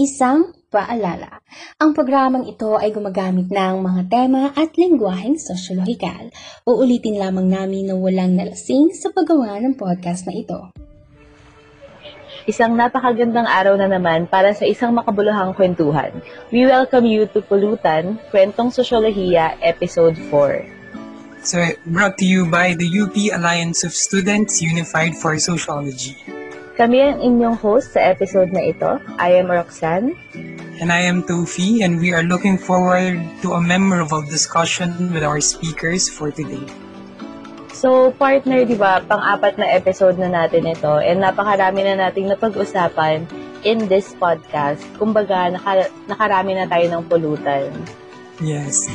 Isang paalala. Ang programang ito ay gumagamit ng mga tema at lengguwaheng sosyolohikal. Uulitin lamang namin na walang nalasing sa paggawa ng podcast na ito. Isang napakagandang araw na naman para sa isang makabuluhang kwentuhan. We welcome you to Pulutan, Kwentong Sosyolohiya, Episode 4. So, brought to you by the UP Alliance of Students Unified for Sociology. Kami ang inyong host sa episode na ito. I am Roxanne. And I am Tofi, and we are looking forward to a memorable discussion with our speakers for today. So, partner, di ba, pang-apat na episode na natin ito and napakarami na nating napag-usapan in this podcast. Kumbaga, naka, nakarami na tayo ng pulutan. Yes.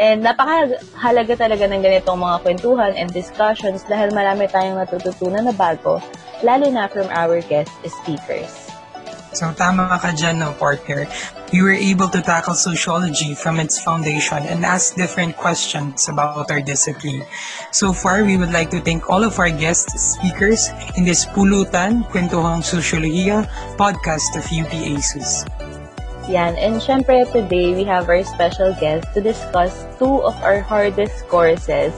And napakahalaga talaga ng ganitong mga kwentuhan and discussions dahil marami tayong natututunan na bago lalo na from our guest speakers. So tama ka dyan, no, partner. We were able to tackle sociology from its foundation and ask different questions about our discipline. So far, we would like to thank all of our guest speakers in this Pulutan, Kwentuhang Sosyolohiya podcast of UP ASUS. Yan. And syempre, today, we have our special guest to discuss two of our hardest courses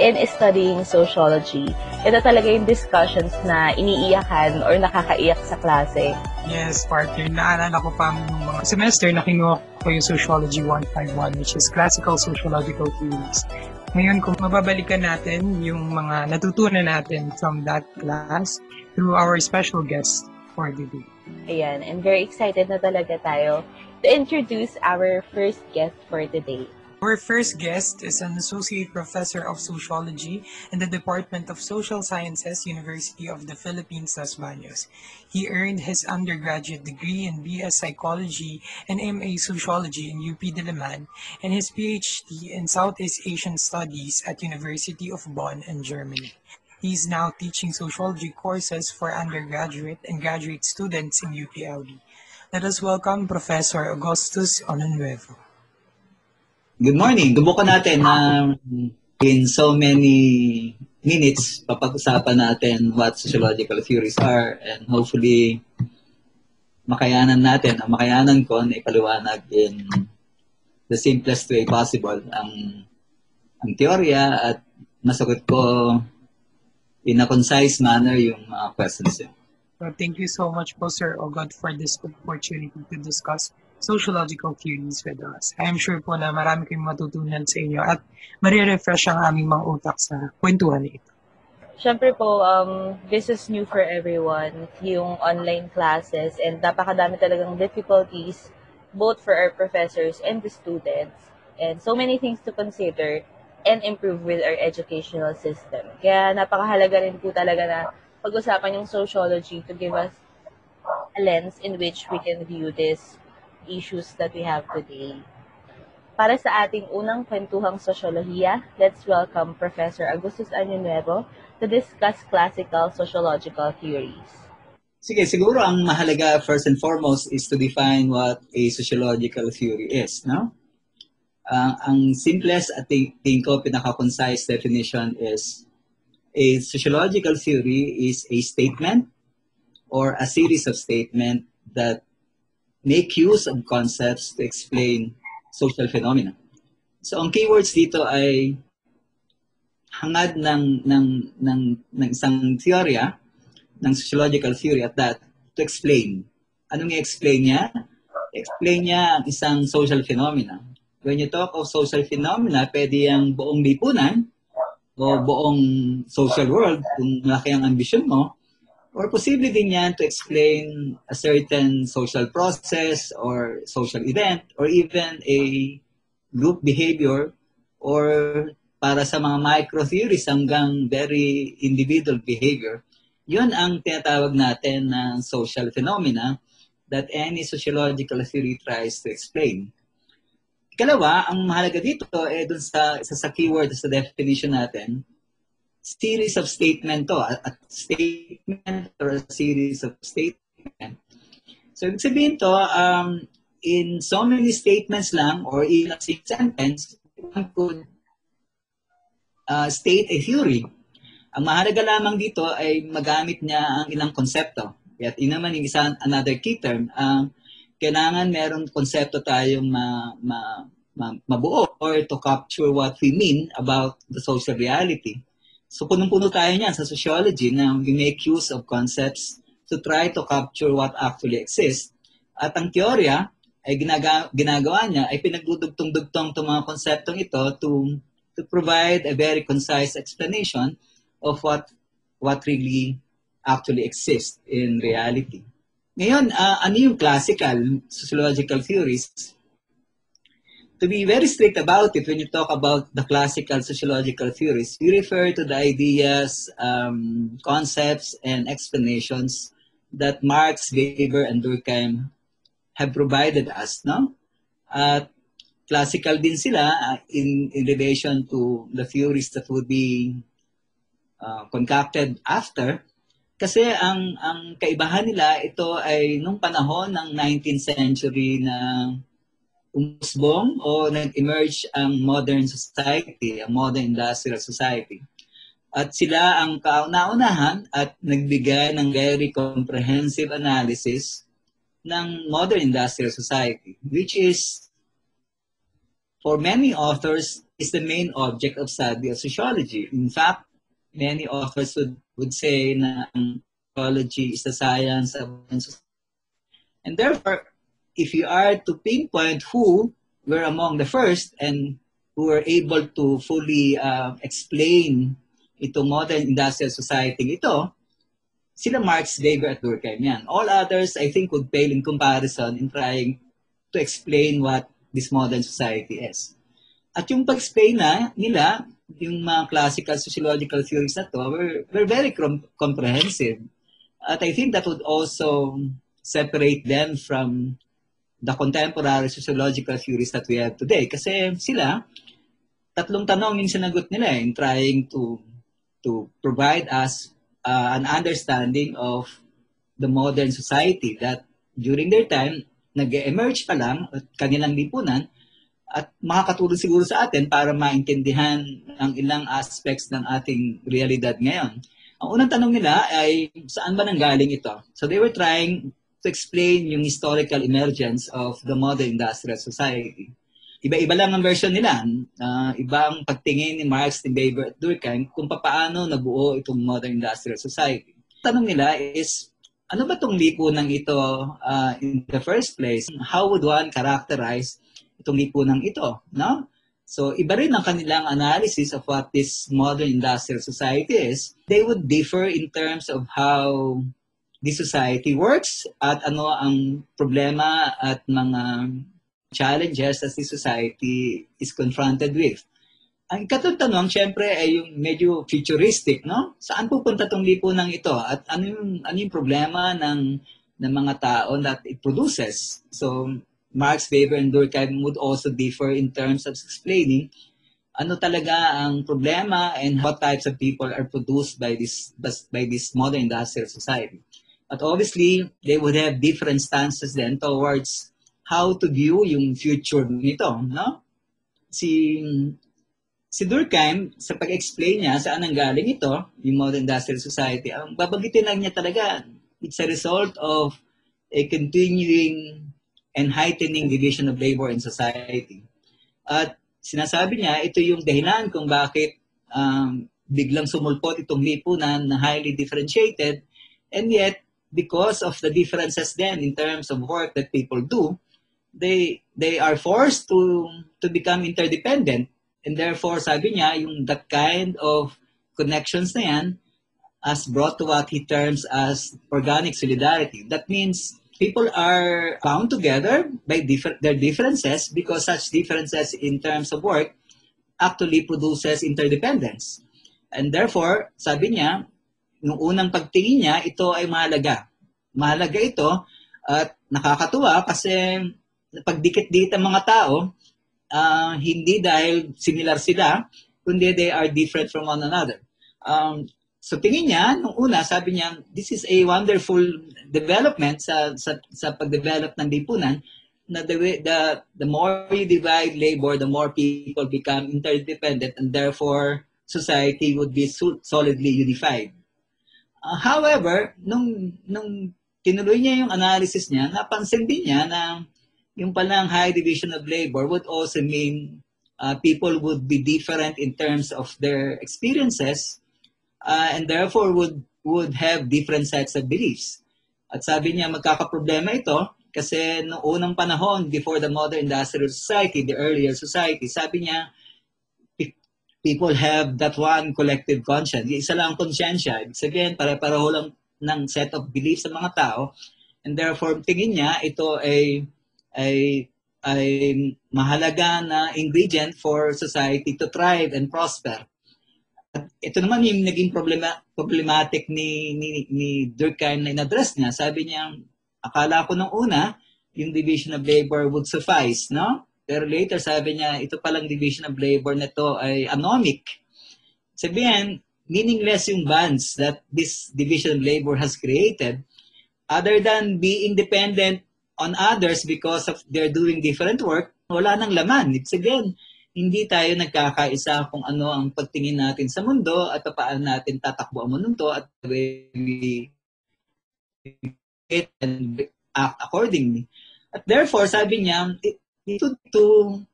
in studying sociology. Ito talaga yung discussions na iniiyakan or nakakaiyak sa klase. Yes, partner. Naalala ko pa yung mga semester na kinuha ko yung Sociology 151, which is Classical Sociological Theories. Ngayon, kung mababalikan natin yung mga natutunan natin from that class through our special guest for the day. Ayan, and very excited na talaga tayo to introduce our first guest for today. Our first guest is an Associate Professor of Sociology in the Department of Social Sciences, University of the Philippines, Las Baños. He earned his undergraduate degree in BS Psychology and MA Sociology in UP Diliman and his PhD in Southeast Asian Studies at University of Bonn in Germany. He is now teaching sociology courses for undergraduate and graduate students in UPLD. Let us welcome Professor Augustus Ononuevo. Good morning. Subukan natin na in so many minutes, papag-usapan natin what sociological theories are and hopefully makayanan natin, ang makayanan ko na ipaliwanag in the simplest way possible ang ang teorya at masagot ko in a concise manner yung mga questions yun. So thank you so much po, Sir Ogod, for this opportunity to discuss sociological theories with us. I am sure po na marami kayong matutunan sa inyo at marirefresh ang aming mga utak sa kwentuhan ito. Siyempre po, um, this is new for everyone, yung online classes, and napakadami talagang difficulties both for our professors and the students. And so many things to consider and improve with our educational system. Kaya napakahalaga rin po talaga na pag-usapan yung sociology to give us a lens in which we can view these issues that we have today. Para sa ating unang kwentuhang sosyolohiya, let's welcome Professor Agustus Año to discuss classical sociological theories. Sige, siguro ang mahalaga first and foremost is to define what a sociological theory is, no? Uh, ang simplest at tingin ko pinaka-concise definition is a sociological theory is a statement or a series of statements that make use of concepts to explain social phenomena. So ang keywords dito ay hangad ng ng ng, ng isang teorya ng sociological theory at that to explain. Anong i-explain niya? Explain niya ang isang social phenomena. When you talk of social phenomena, pwede yung buong lipunan, o buong social world, kung malaki ang ambisyon mo, or posible din yan to explain a certain social process or social event or even a group behavior or para sa mga micro-theories hanggang very individual behavior. Yun ang tinatawag natin na social phenomena that any sociological theory tries to explain. Ikalawa, ang mahalaga dito eh dun sa isa sa keyword sa definition natin, series of statement to, a, a statement or a series of statement. So ibig sabihin to, um, in so many statements lang or in a sentence, one could uh, state a theory. Ang mahalaga lamang dito ay magamit niya ang ilang konsepto. At yun naman yung isa, another key term, uh, kailangan meron konsepto tayong ma, ma, ma, mabuo or to capture what we mean about the social reality. So punong-puno tayo niyan sa sociology na we make use of concepts to try to capture what actually exists. At ang teorya ay ginaga, ginagawa niya ay pinagdudugtong-dugtong itong mga konseptong ito to to provide a very concise explanation of what what really actually exists in reality. Ngayon, uh, ano yung classical sociological theories? To be very strict about it, when you talk about the classical sociological theories, you refer to the ideas, um, concepts, and explanations that Marx, Weber, and Durkheim have provided us, no? At classical din sila uh, in, in relation to the theories that would be uh, concocted after kasi ang ang kaibahan nila ito ay nung panahon ng 19th century na umusbong o nag-emerge ang modern society, ang modern industrial society. At sila ang kauna-unahan at nagbigay ng very comprehensive analysis ng modern industrial society, which is, for many authors, is the main object of study of sociology. In fact, many authors would, would say na psychology is the science of and therefore if you are to pinpoint who were among the first and who were able to fully uh, explain itong modern industrial society ito, sila Marx, Weber, at Durkheim yan. All others, I think, would pale in comparison in trying to explain what this modern society is. At yung pag-explain na nila, yung mga classical sociological theories na to were, were very com- comprehensive. At I think that would also separate them from the contemporary sociological theories that we have today. Kasi sila, tatlong tanong yung sinagot nila in trying to to provide us uh, an understanding of the modern society that during their time, nag-emerge pa lang at kanilang lipunan at makakatulong siguro sa atin para maintindihan ang ilang aspects ng ating realidad ngayon. Ang unang tanong nila ay saan ba nanggaling ito? So they were trying to explain yung historical emergence of the modern industrial society. Iba-iba lang ang version nila. Uh, iba ang pagtingin ni Marx, ni Weber at Durkheim kung paano nabuo itong modern industrial society. Tanong nila is, ano ba itong lipunan ito uh, in the first place? How would one characterize itong lipunan ito, no? So, iba rin ang kanilang analysis of what this modern industrial society is. They would differ in terms of how this society works at ano ang problema at mga challenges that this society is confronted with. Ang ikatong tanong, syempre, ay yung medyo futuristic, no? Saan pupunta tong lipunan ito? At ano yung, ano yung problema ng, ng mga tao that it produces? So, Marx, Weber, and Durkheim would also differ in terms of explaining ano talaga ang problema and what types of people are produced by this by this modern industrial society. But obviously, they would have different stances then towards how to view yung future nito, no? Si si Durkheim, sa pag-explain niya saan ang galing ito, yung modern industrial society, ang babagitin lang niya talaga, it's a result of a continuing and heightening division of labor in society. At sinasabi niya, ito yung dahilan kung bakit um, biglang sumulpot itong lipunan na highly differentiated and yet because of the differences then in terms of work that people do, they they are forced to to become interdependent and therefore sabi niya yung that kind of connections na yan as brought to what he terms as organic solidarity. That means people are bound together by different their differences because such differences in terms of work actually produces interdependence. And therefore, sabi niya, nung unang pagtingin niya, ito ay mahalaga. Mahalaga ito at nakakatuwa kasi pagdikit-dikit ang mga tao, uh, hindi dahil similar sila, kundi they are different from one another. Um, So tingin niya, nung una, sabi niya, this is a wonderful development sa, sa, sa pag-develop ng lipunan na the, way, the, the more you divide labor, the more people become interdependent and therefore society would be solidly unified. Uh, however, nung, nung tinuloy niya yung analysis niya, napansin din niya na yung palang high division of labor would also mean uh, people would be different in terms of their experiences uh, and therefore would would have different sets of beliefs. At sabi niya magkakaproblema ito kasi noong unang panahon before the modern industrial society, the earlier society, sabi niya people have that one collective conscience. Isa lang ang konsyensya. Ibig sabihin, pare-pareho lang ng set of beliefs sa mga tao. And therefore, tingin niya, ito ay, ay, ay mahalaga na ingredient for society to thrive and prosper. At ito naman yung naging problema, problematic ni, ni, ni Durkheim na in-address niya. Sabi niya, akala ko nung una, yung division of labor would suffice, no? Pero later sabi niya, ito palang division of labor na to ay anomic. Sabihin, meaningless yung bonds that this division of labor has created other than being dependent on others because of they're doing different work, wala nang laman. Ibig sabihin, hindi tayo nagkakaisa kung ano ang pagtingin natin sa mundo at paano natin tatakbo ang mundo at the way we and act accordingly. At therefore, sabi niya, dito to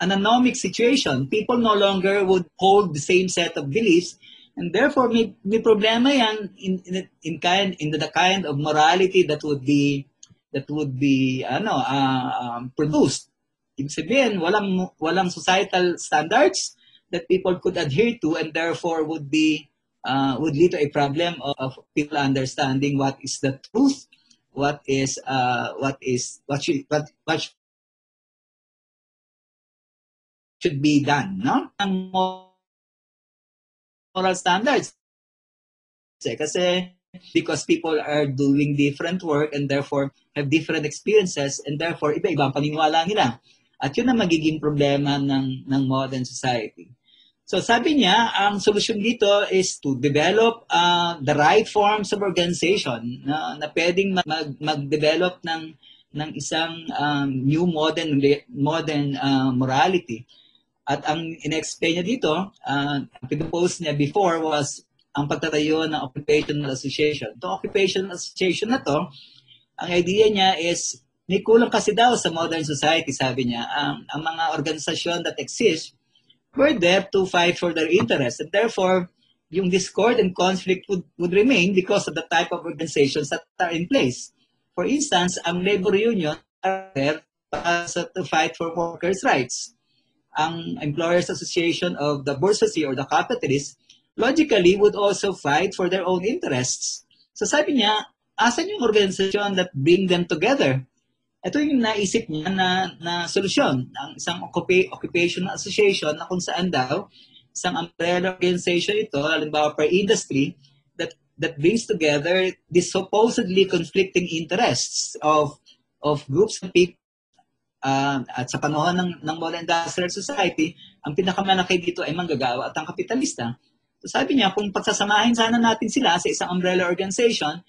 an anomic situation. People no longer would hold the same set of beliefs and therefore may, may problema yan in, in, in kind in the kind of morality that would be that would be ano uh, um, produced. Ibig sabihin, walang walang societal standards that people could adhere to and therefore would be uh, would lead to a problem of, of people understanding what is the truth, what is uh, what is what should what what should be done, no? Ang moral standards. Kasi because people are doing different work and therefore have different experiences and therefore iba-iba ang paniniwala nila. At yun ang magiging problema ng, ng modern society. So sabi niya, ang solusyon dito is to develop uh, the right forms of organization na, na pwedeng mag, mag-develop ng ng isang um, new modern modern uh, morality at ang in-explain niya dito, uh, ang pinopose niya before was ang pagtatayo ng occupational association. Itong occupational association na to, ang idea niya is may kulang kasi daw sa modern society, sabi niya. Ang, ang mga organisasyon that exist were there to fight for their interests. And therefore, yung discord and conflict would, would remain because of the type of organizations that are in place. For instance, ang labor union are there to fight for workers' rights ang Employers Association of the bourgeoisie or the capitalists, logically would also fight for their own interests. So sabi niya, asan yung organisasyon that bring them together? Ito yung naisip niya na, na solusyon ng isang occupa- occupational association na kung saan daw isang umbrella organization ito, halimbawa per industry, that that brings together the supposedly conflicting interests of of groups of people uh, at sa panahon ng, ng modern industrial society, ang pinakamalaki dito ay manggagawa at ang kapitalista. So sabi niya, kung pagsasamahin sana natin sila sa isang umbrella organization,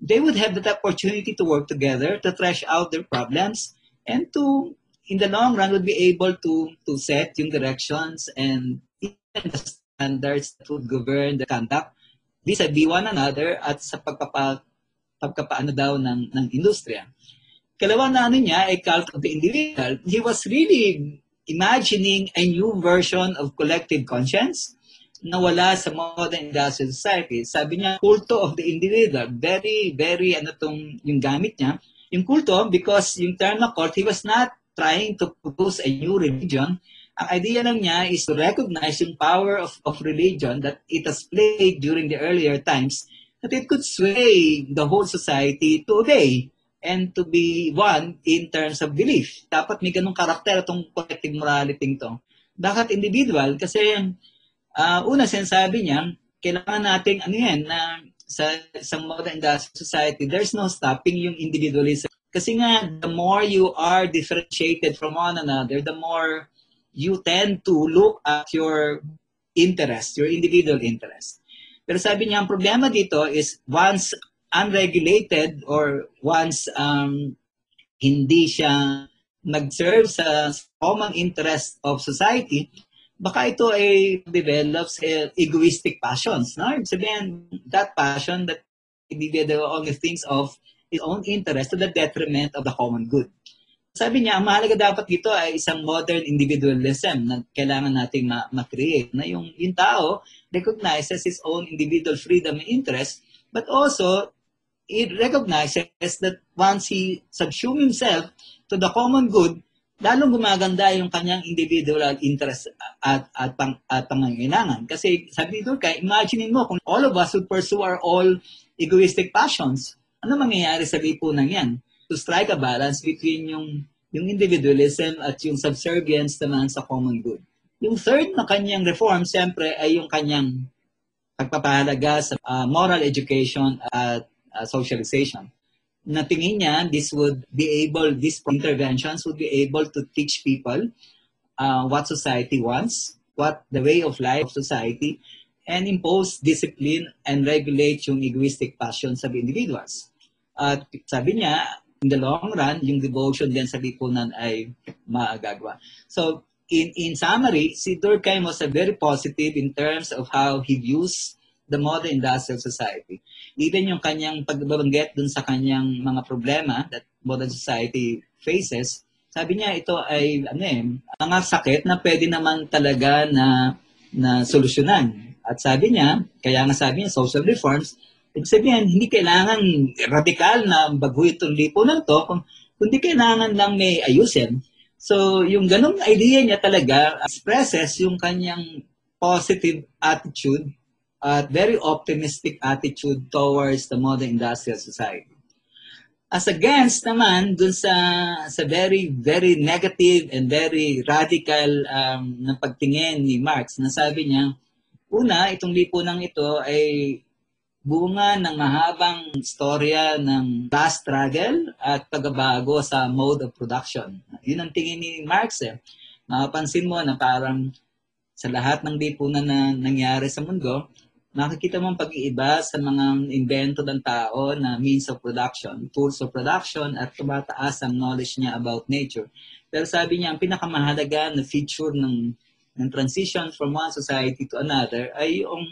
they would have that opportunity to work together, to thresh out their problems, and to, in the long run, would be able to to set yung directions and the standards that would govern the conduct vis-a-vis one another at sa pagpapa, pagkapaano daw ng, ng industriya. Kalawa na ano niya ay cult of the individual. He was really imagining a new version of collective conscience na wala sa modern industrial society. Sabi niya, kulto of the individual. Very, very, ano tong yung gamit niya. Yung kulto, because yung term na cult, he was not trying to propose a new religion. Ang idea lang niya is to recognize yung power of, of religion that it has played during the earlier times that it could sway the whole society to obey and to be one in terms of belief. Dapat may ganung karakter itong collective morality to. Dapat individual kasi uh, una sinasabi niya, kailangan nating ano yan, na sa isang modern industrial society, there's no stopping yung individualism. Kasi nga, the more you are differentiated from one another, the more you tend to look at your interest, your individual interest. Pero sabi niya, ang problema dito is once unregulated or once um, hindi siya nag-serve sa common interest of society, baka ito ay develops uh, egoistic passions. No? Sabihin, that passion that individual only thinks of his own interest to the detriment of the common good. Sabi niya, ang mahalaga dapat dito ay isang modern individualism na kailangan nating ma- ma-create na yung, yung tao recognizes his own individual freedom and interest but also it recognizes that once he subsume himself to the common good, lalong gumaganda yung kanyang individual interest at, at, pang, at pangangailangan. Kasi sabi dito kay, imagine mo kung all of us would pursue our all egoistic passions, ano mangyayari sa lipunan yan? To strike a balance between yung, yung individualism at yung subservience naman sa common good. Yung third na kanyang reform, siyempre, ay yung kanyang pagpapahalaga sa uh, moral education at uh, socialization. Na tingin niya, this would be able, these interventions would be able to teach people uh, what society wants, what the way of life of society, and impose discipline and regulate yung egoistic passions of individuals. At sabi niya, in the long run, yung devotion din sa lipunan ay maagagwa. So, in, in summary, si Durkheim was a very positive in terms of how he views the modern industrial society. Even yung kanyang pagbabanggit dun sa kanyang mga problema that modern society faces, sabi niya ito ay ano eh, mga sakit na pwede naman talaga na na solusyonan. At sabi niya, kaya nga sabi niya, social reforms, ibig sabihin, hindi kailangan radikal na baguhin itong lipunan to, kundi kailangan lang may ayusin. So, yung ganong idea niya talaga expresses yung kanyang positive attitude at very optimistic attitude towards the modern industrial society. As against naman dun sa sa very very negative and very radical um, na pagtingin ni Marx na sabi niya una itong lipunang ito ay bunga ng mahabang istorya ng class struggle at pagbabago sa mode of production. Yun ang tingin ni Marx eh. Mapapansin mo na parang sa lahat ng lipunan na nangyari sa mundo, nakikita mo ang pag-iiba sa mga invento ng tao na means of production, tools of production, at tumataas ang knowledge niya about nature. Pero sabi niya, ang pinakamahalaga na feature ng, ng transition from one society to another ay yung,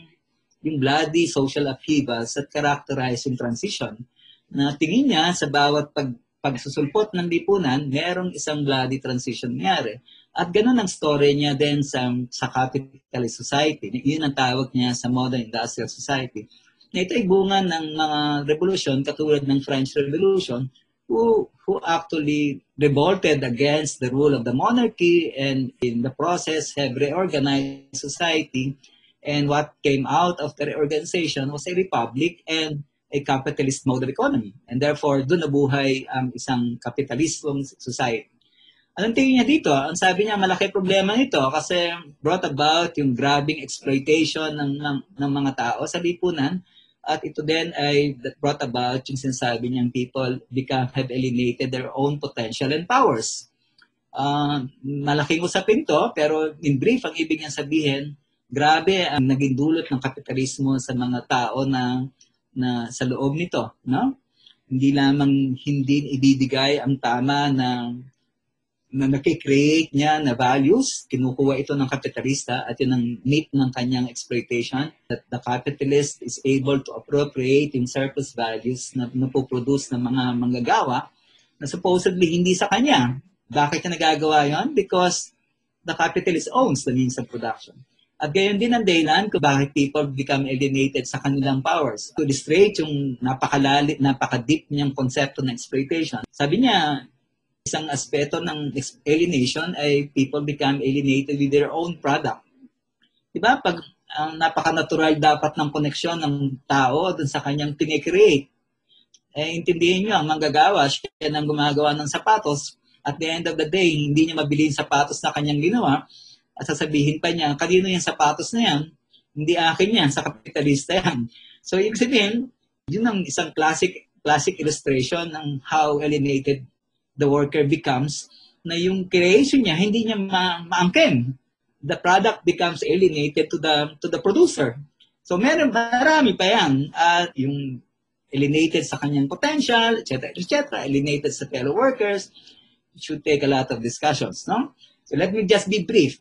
yung bloody social upheavals that characterize yung transition. Na tingin niya sa bawat pag, pagsusulpot ng lipunan, merong isang bloody transition nangyari. At ganun ang story niya din sa, sa capitalist society. Yun ang tawag niya sa modern industrial society. Na ito ay bunga ng mga revolution katulad ng French Revolution who, who actually revolted against the rule of the monarchy and in the process have reorganized society. And what came out of the reorganization was a republic and a capitalist mode of economy. And therefore, doon nabuhay ang isang capitalistong society. Anong tingin niya dito? Ang sabi niya, malaki problema nito kasi brought about yung grabbing exploitation ng, ng, ng mga tao sa lipunan at ito din ay that brought about yung sinasabi niyang people become, have alienated their own potential and powers. Uh, malaking usapin to, pero in brief, ang ibig niyang sabihin, grabe ang naging dulot ng kapitalismo sa mga tao na, na sa loob nito. No? Hindi lamang hindi ibibigay ang tama na na nakikreate niya na values, kinukuha ito ng kapitalista at yun ang meat ng kanyang exploitation that the capitalist is able to appropriate yung surplus values na napoproduce ng mga manggagawa na supposedly hindi sa kanya. Bakit niya nagagawa yon? Because the capitalist owns the means of production. At gayon din ang dahilan kung bakit people become alienated sa kanilang powers. To illustrate yung napakalalit, napaka-deep niyang konsepto ng exploitation. Sabi niya, isang aspeto ng alienation ay people become alienated with their own product. Diba? Pag ang napaka-natural dapat ng koneksyon ng tao dun sa kanyang tinekreate. Eh, intindihin nyo, ang manggagawa, siya nang gumagawa ng sapatos. At the end of the day, hindi niya mabili yung sapatos na kanyang ginawa. At sasabihin pa niya, kanino yung sapatos na yan? Hindi akin yan, sa kapitalista yan. So, ibig sabihin, yun ang isang classic classic illustration ng how alienated the worker becomes na yung creation niya hindi niya ma- maangkin. The product becomes alienated to the to the producer. So meron marami pa yan at yung alienated sa kanyang potential, etc., etc., alienated sa fellow workers, it should take a lot of discussions, no? So let me just be brief.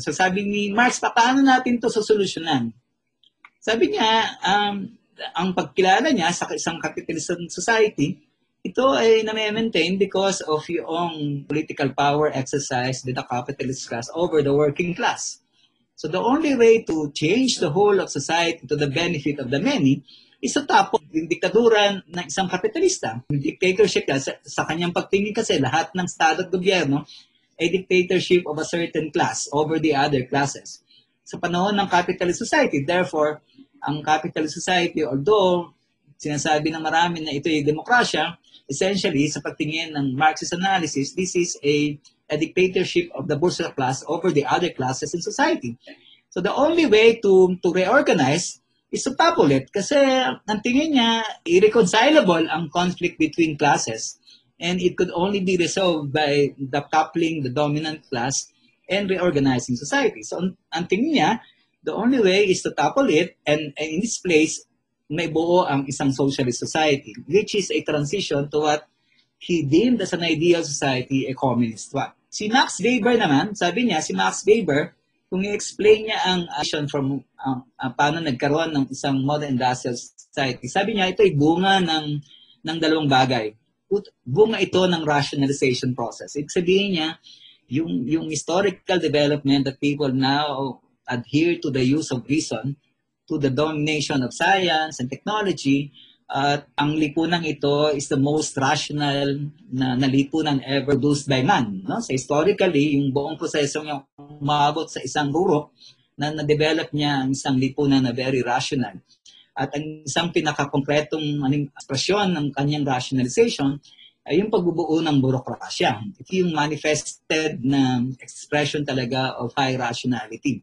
So sabi ni Marx, paano natin to sosolusyonan? Sabi niya, um, ang pagkilala niya sa isang capitalist society ito ay na-maintain because of yung political power exercise by the capitalist class over the working class. So the only way to change the whole of society to the benefit of the many is to tapos yung diktadura ng isang kapitalista. Dictatorship sa, sa kanyang pagtingin kasi lahat ng estado at gobyerno ay dictatorship of a certain class over the other classes. Sa panahon ng capitalist society, therefore, ang capitalist society, although sinasabi ng marami na ito ay demokrasya, essentially, sa pagtingin ng Marxist analysis, this is a, a dictatorship of the bourgeois class over the other classes in society. So the only way to to reorganize is to topple it kasi ang tingin niya irreconcilable ang conflict between classes and it could only be resolved by the coupling the dominant class and reorganizing society. So ang, tingin niya, the only way is to topple it and, and in this place may buo ang isang socialist society which is a transition to what he deemed as an ideal society, a communist one. Si Max Weber naman, sabi niya, si Max Weber, kung i-explain niya ang action from uh, uh, paano nagkaroon ng isang modern industrial society, sabi niya ito ay bunga ng, ng dalawang bagay. Bunga ito ng rationalization process. Ibig sabihin niya, yung, yung historical development that people now adhere to the use of reason, to the domination of science and technology, at ang lipunan ito is the most rational na, na lipunan ever produced by man. No? So historically, yung buong proseso niya umabot sa isang guro na na-develop niya ang isang lipunan na very rational. At ang isang pinakakompletong aning, ekspresyon ng kanyang rationalization ay yung pagbubuo ng burokrasya. Ito yung manifested na expression talaga of high rationality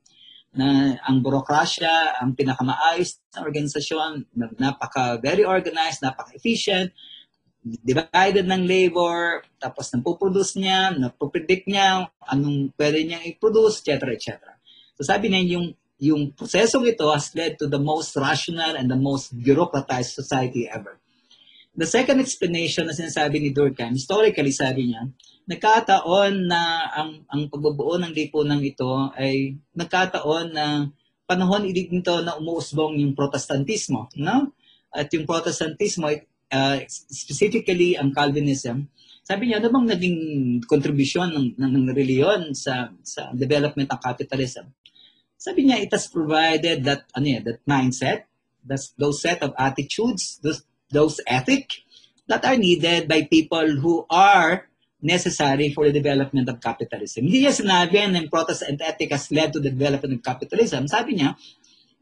na ang burokrasya, ang pinakamaayos na organisasyon, napaka very organized, napaka-efficient, divided ng labor, tapos napoproduce niya, napopredict niya, anong pwede niyang i-produce, etc. etc. So sabi niya, yung, yung prosesong ito has led to the most rational and the most bureaucratized society ever. The second explanation na sinasabi ni Durkheim, historically sabi niya, nagkataon na ang, ang pagbubuo ng lipunan ito ay nagkataon na panahon dito na umuusbong yung protestantismo. No? At yung protestantismo, uh, specifically ang Calvinism, sabi niya, ano bang naging contribution ng, ng, ng reliyon sa, sa development ng capitalism? Sabi niya, it has provided that, ano yan, that mindset, that's, those set of attitudes, those those ethics that are needed by people who are necessary for the development of capitalism. Hindi niya sinabi na yung Protestant ethic has led to the development of capitalism. Sabi niya,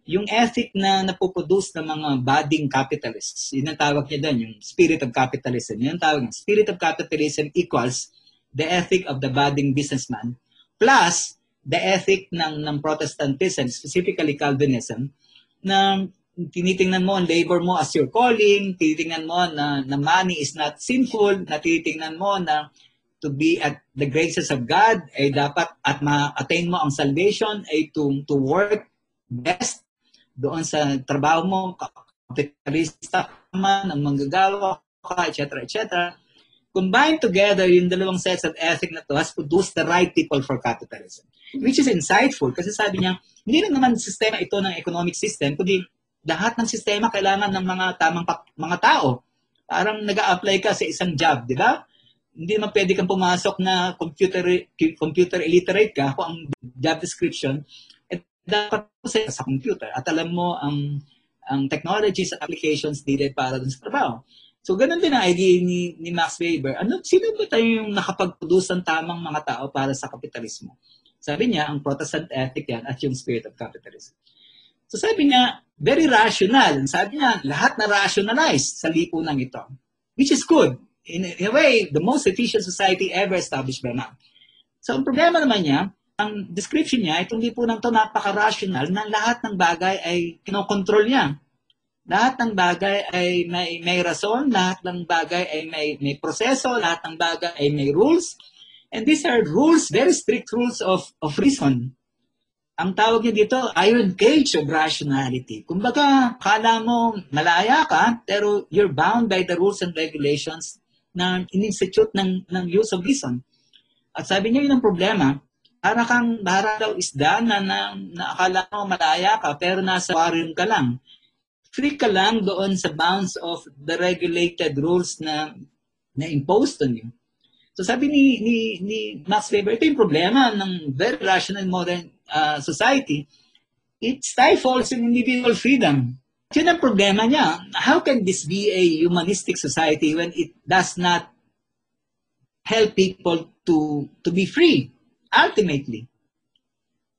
yung ethic na napoproduce ng mga budding capitalists, yun ang tawag niya doon, yung spirit of capitalism. Yun ang tawag niya. Spirit of capitalism equals the ethic of the budding businessman plus the ethic ng, ng Protestantism, specifically Calvinism, na tinitingnan mo ang labor mo as your calling, tinitingnan mo na, na money is not sinful, na tinitingnan mo na to be at the graces of God ay dapat at ma-attain mo ang salvation ay to, to work best doon sa trabaho mo, kapitalista man, ang manggagawa ka, etc. etc. Combined together, yung dalawang sets of ethic na to has produced the right people for capitalism. Which is insightful kasi sabi niya, hindi lang naman sistema ito ng economic system, kundi lahat ng sistema kailangan ng mga tamang mga tao. Parang nag apply ka sa isang job, di ba? Hindi naman pwede kang pumasok na computer computer illiterate ka kung ang job description eh, dapat sa computer at alam mo ang ang technologies at applications needed para dun sa trabaho. So, ganun din ang idea ni, ni Max Weber. Ano, sino ba tayo yung nakapag-produce ng tamang mga tao para sa kapitalismo? Sabi niya, ang Protestant ethic yan at yung spirit of capitalism. So sabi niya, very rational. Sabi niya, lahat na rationalized sa lipunan ito. Which is good. In, in a way, the most efficient society ever established by man. So ang problema naman niya, ang description niya, itong lipunan to napaka-rational na lahat ng bagay ay kinokontrol niya. Lahat ng bagay ay may, may rason, lahat ng bagay ay may, may proseso, lahat ng bagay ay may rules. And these are rules, very strict rules of, of reason ang tawag niya dito, iron cage of rationality. Kumbaga, kala mo malaya ka, pero you're bound by the rules and regulations na in-institute ng, ng use of reason. At sabi niya yun ang problema, para kang para daw isda na, na, na akala mo malaya ka, pero nasa aquarium ka lang. Free ka lang doon sa bounds of the regulated rules na na imposed on you. So sabi ni, ni, ni Max Weber, ito yung problema ng very rational modern uh, society. It stifles individual freedom. Yun ang problema niya. How can this be a humanistic society when it does not help people to to be free ultimately?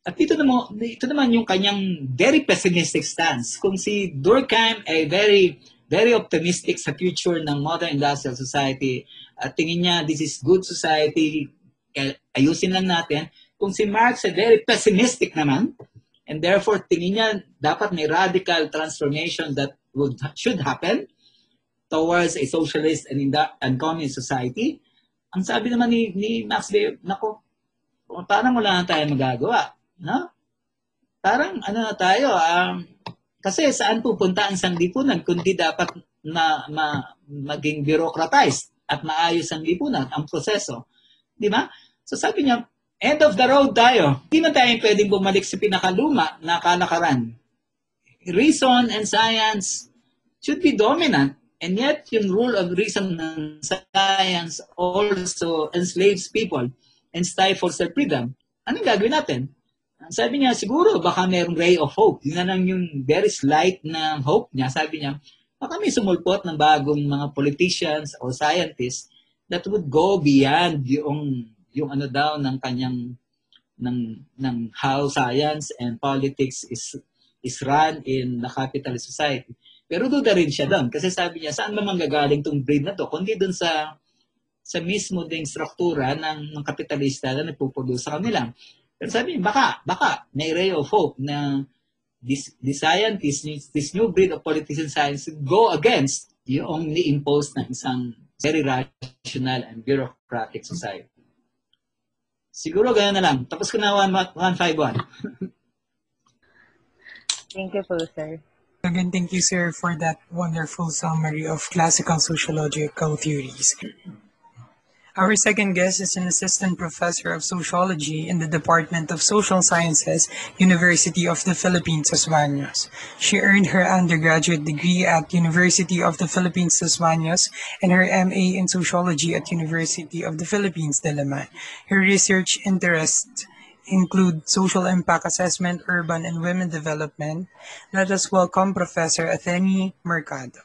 At ito naman, ito naman yung kanyang very pessimistic stance. Kung si Durkheim ay very very optimistic sa future ng modern industrial society, at tingin niya this is good society, ayusin lang natin. Kung si Marx ay very pessimistic naman, and therefore tingin niya dapat may radical transformation that would should happen towards a socialist and, and communist society. Ang sabi naman ni, ni Max Weber, nako, parang wala na tayo magagawa. No? Parang ano na tayo, um, kasi saan pupunta ang sanglipunan kundi dapat na ma, maging bureaucratized at maayos ang lipunan, ang proseso. Di ba? So sabi niya, end of the road tayo. Hindi na tayo pwedeng bumalik sa pinakaluma na kalakaran. Reason and science should be dominant. And yet, yung rule of reason and science also enslaves people and stifles their freedom. Anong gagawin natin? Sabi niya, siguro baka mayroong ray of hope. Yun na lang yung very slight na hope niya. Sabi niya, baka may sumulpot ng bagong mga politicians or scientists that would go beyond yung yung ano daw ng kanyang ng ng how science and politics is is run in the capitalist society. Pero duda rin siya doon kasi sabi niya saan ba manggagaling tong breed na to kundi doon sa sa mismo ding struktura ng, ng kapitalista na nagpuproduce sa kanila. Pero sabi, baka, baka, may ray of hope na this, this scientist, this new breed of politician science go against yung ni-impose ng isang very rational and bureaucratic society. Siguro ganyan na lang. Tapos ko na 151. Thank you po, sir. Again, thank you, sir, for that wonderful summary of classical sociological theories. Our second guest is an assistant professor of sociology in the Department of Social Sciences, University of the Philippines, Los Baños. She earned her undergraduate degree at University of the Philippines, Los Baños, and her MA in sociology at University of the Philippines, Diliman. Her research interests include social impact assessment, urban and women development. Let us welcome Professor Atheny Mercado.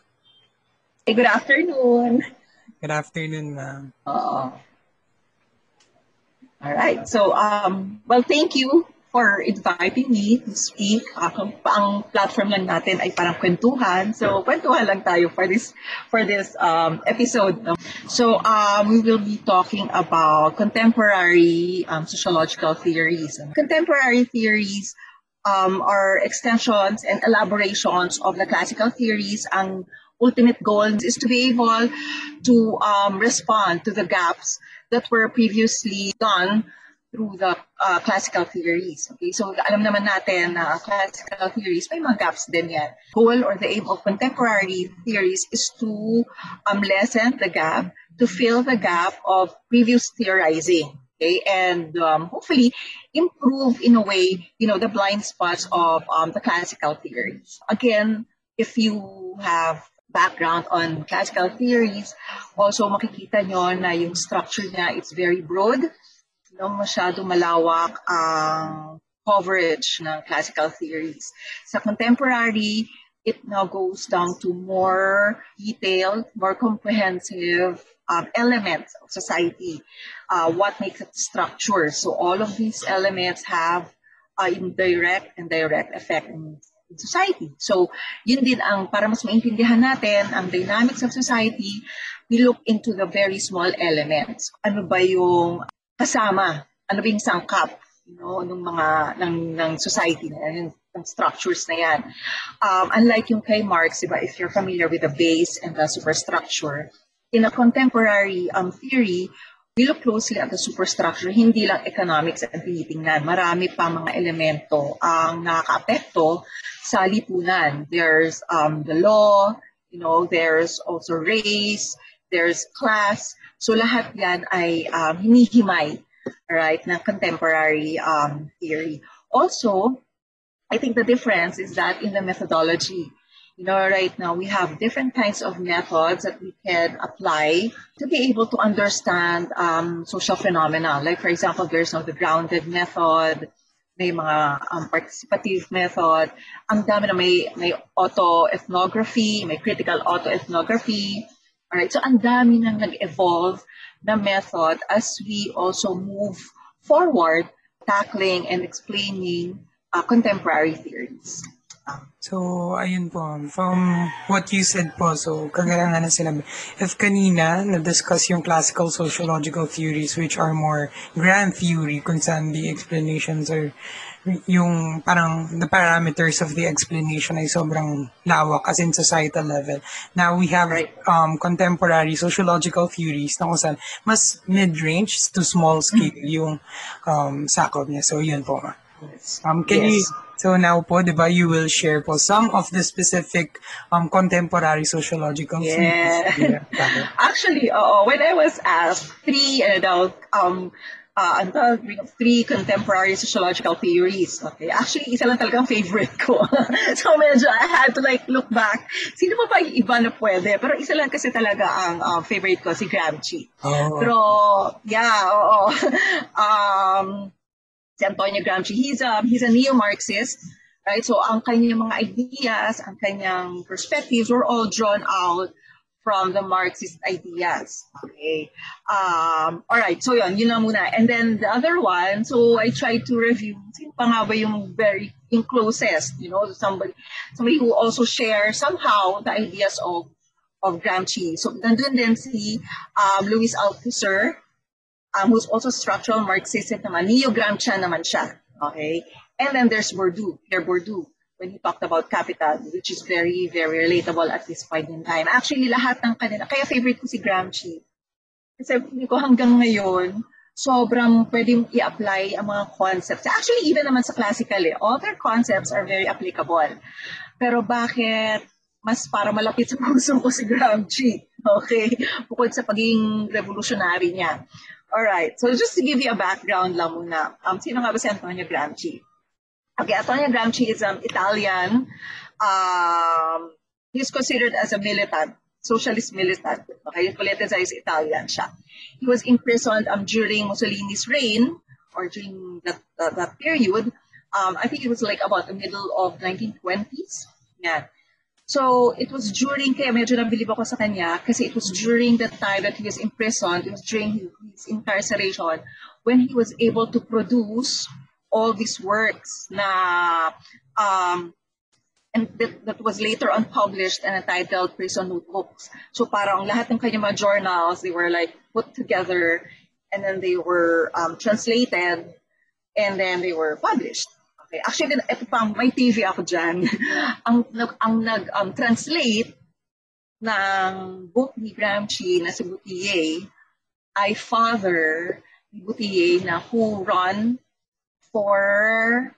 Hey, good afternoon. Good afternoon, ma'am. All right. So, um, well, thank you for inviting me to speak. Uh, ang platform lang natin ay parang kwentuhan. So, kwentuhan lang tayo for this for this um, episode. So, um, we will be talking about contemporary um, sociological theories. Contemporary theories um, are extensions and elaborations of the classical theories. Ang ultimate goals is to be able to um, respond to the gaps that were previously done through the uh, classical theories. Okay, so alam naman natin na uh, classical theories, may mga gaps din yan. Goal or the aim of contemporary theories is to um, lessen the gap, to fill the gap of previous theorizing. Okay, and um, hopefully improve in a way, you know, the blind spots of um, the classical theories. Again, if you have background on classical theories, also makikita nyo na yung structure niya, it's very broad. No, masyado malawak ang coverage ng classical theories. Sa contemporary, it now goes down to more detailed, more comprehensive um, elements of society. Uh, what makes it structure? So all of these elements have uh, indirect and direct effect in society. So, yun din ang, para mas maintindihan natin ang dynamics of society, we look into the very small elements. Ano ba yung kasama? Ano ba yung sangkap? You know, ng mga, ng, ng society na yan, ng structures na yan. Um, unlike yung kay Marx, diba, if you're familiar with the base and the superstructure, in a contemporary um, theory, we look closely at the superstructure, hindi lang economics ang tinitingnan. Marami pa mga elemento ang nakakaapekto sa lipunan. There's um, the law, you know, there's also race, there's class. So lahat yan ay um, hinihimay right, ng contemporary um, theory. Also, I think the difference is that in the methodology, You know, right now we have different kinds of methods that we can apply to be able to understand um, social phenomena. Like, for example, there's now the grounded method, may mga um, participative method. Ang dami na may, may auto-ethnography, may critical auto-ethnography. Alright, so ang dami nang nag-evolve na method as we also move forward tackling and explaining uh, contemporary theories. So, ayun po, from what you said po, so kagaya nga na sinabi, if kanina na-discuss yung classical sociological theories which are more grand theory kung saan the explanations are yung parang the parameters of the explanation ay sobrang lawak as in societal level. Now we have Right. um, contemporary sociological theories na kung saan mas mid-range to small scale yung um, sakop niya. So yun po. Um, can you, Yes. So now po, di ba, you will share po some of the specific um, contemporary sociological Yeah. Yeah. Actually, oo, when I was asked three, ano daw, um, uh, tawag, three contemporary sociological theories. Okay, actually, isa lang talagang favorite ko. so medyo I had to like look back. Sino pa ba yung iba na pwede? Pero isa lang kasi talaga ang uh, favorite ko, si Gramsci. Oh. Pero, yeah, oo. um, si Antonio Gramsci, he's a, he's a neo-Marxist. Right? So, ang kanyang mga ideas, ang kanyang perspectives were all drawn out from the Marxist ideas. Okay. Um, all right. So, yun, yun lang muna. And then the other one, so I tried to review, sino pa nga ba yung very, yung closest, you know, somebody, somebody who also shares somehow the ideas of of Gramsci. So, nandun din si um, Luis Althusser, um, who's also structural Marxist naman, neo-Gramscian naman siya. Okay? And then there's Bourdieu, Pierre Bourdieu, when he talked about capital, which is very, very relatable at this point in time. Actually, lahat ng kanila, kaya favorite ko si Gramsci. Kasi hindi ko hanggang ngayon, sobrang pwedeng i-apply ang mga concepts. Actually, even naman sa classical eh, all their concepts are very applicable. Pero bakit mas para malapit sa puso ko si Gramsci? Okay? Bukod sa pagiging revolutionary niya. Alright, so just to give you a background lang muna, um, sino nga ba si Antonio Gramsci? Okay, Antonio Gramsci is an Italian. Um, he's considered as a militant, socialist militant. Okay, politicized Italian siya. He was imprisoned um, during Mussolini's reign, or during that, that, that period. Um, I think it was like about the middle of 1920s. Yeah. So it was during, kaya medyo nabilib ako sa kanya, kasi it was during the time that he was imprisoned, it was during his, incarceration, when he was able to produce all these works na, um, and that, that was later on published and entitled Prison Notebooks. So parang lahat ng kanyang mga journals, they were like put together, and then they were um, translated, and then they were published. Okay. Actually, ito pang, may TV ako dyan. ang ang nag um, ng book ni Gramsci na si Boutier ay father ni Boutier na who run for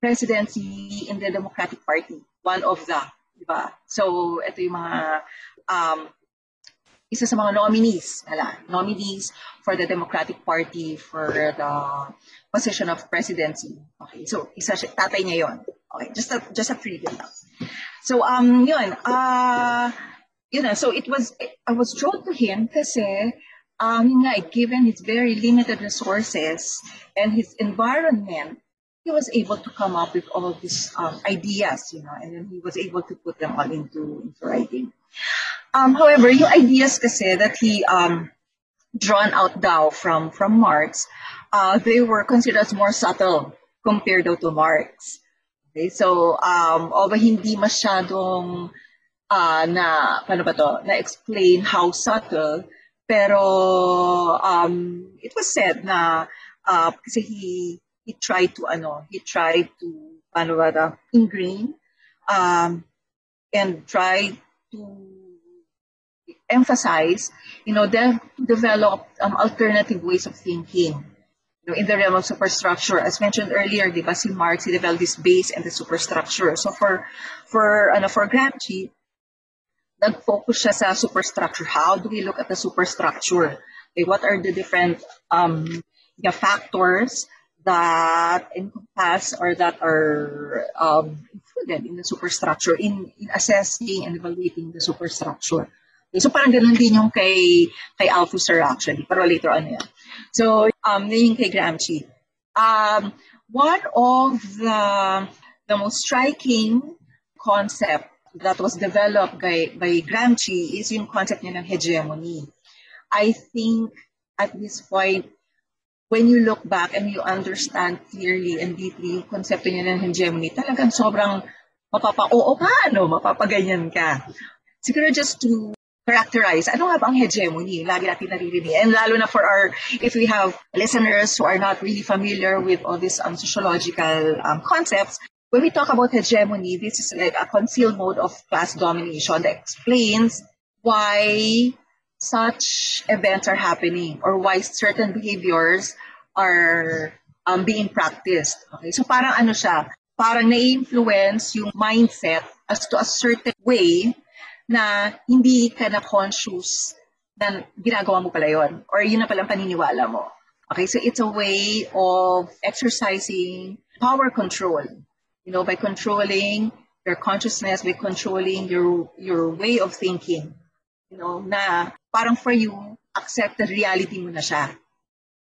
presidency in the Democratic Party. One of the, di ba? So, ito yung mga um, isa sa mga nominees, ala, nominees for the Democratic Party for the position of presidency. Okay, so isa siya, tatay niya yon. Okay, just a just a preview. So um yun, uh you know, so it was I was drawn to him kasi um nga, given his very limited resources and his environment, he was able to come up with all of these um, ideas, you know, and then he was able to put them all into, into writing. Um, however, yung ideas kasi that he um, drawn out daw from from Marx, uh, they were considered more subtle compared to Marx. Okay, so um, although hindi masyadong uh, na paano ba to, na explain how subtle, pero um, it was said na uh, kasi he he tried to ano, he tried to paano ba to, ingrain um, and tried to emphasize, you know, de- develop um, alternative ways of thinking. Know, in the realm of superstructure, as mentioned earlier, di ba, si Marx, he developed this base and the superstructure. So for, for, ano, for Gramsci, nag-focus siya sa superstructure. How do we look at the superstructure? Okay, what are the different um, the factors that encompass or that are um, included in the superstructure, in, in assessing and evaluating the superstructure. Okay, so parang ganun din yung kay, kay Althusser actually, pero later on yan. So, um, yung kay Gramsci. Um, one of the, the most striking concept that was developed by, by Gramsci is yung concept niya ng hegemony. I think at this point, when you look back and you understand clearly and deeply yung konsepto niya ng hegemony, talagang sobrang mapapa-oo ka, no? Mapapaganyan ka. Siguro just to characterize, ano nga ba ang hegemony? Lagi natin naririnig. And lalo na for our, if we have listeners who are not really familiar with all these um, sociological um, concepts, when we talk about hegemony, this is like a concealed mode of class domination that explains why such events are happening or why certain behaviors are um, being practiced. Okay, so parang ano siya, parang na-influence yung mindset as to a certain way na hindi ka na conscious na ginagawa mo pala yun or yun na palang paniniwala mo. Okay, so it's a way of exercising power control, you know, by controlling your consciousness, by controlling your your way of thinking you know, na parang for you, accepted reality mo na siya.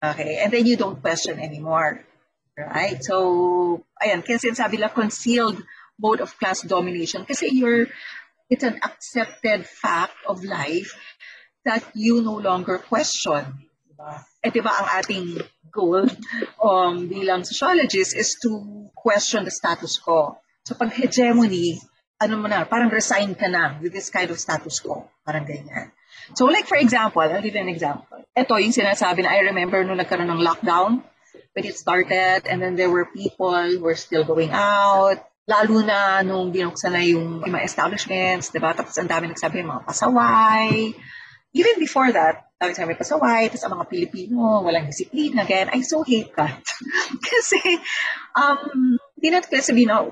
Okay? And then you don't question anymore. Right? So, ayan, kaya sinasabi lang concealed mode of class domination kasi you're, it's an accepted fact of life that you no longer question. Eh, diba ang ating goal um, bilang sociologist is to question the status quo. So, pag hegemony, ano mo na, parang resign ka na with this kind of status quo. Parang ganyan. So like for example, I'll give you an example. Ito yung sinasabi na I remember nung nagkaroon ng lockdown, when it started, and then there were people who were still going out, lalo na nung binuksan na yung, mga establishments, diba? Tapos ang dami nagsabi mga pasaway. Even before that, dami sabi pasaway, tapos ang mga Pilipino, walang disiplina. Again, I so hate that. Kasi, um, hindi natin kasi sabihin na,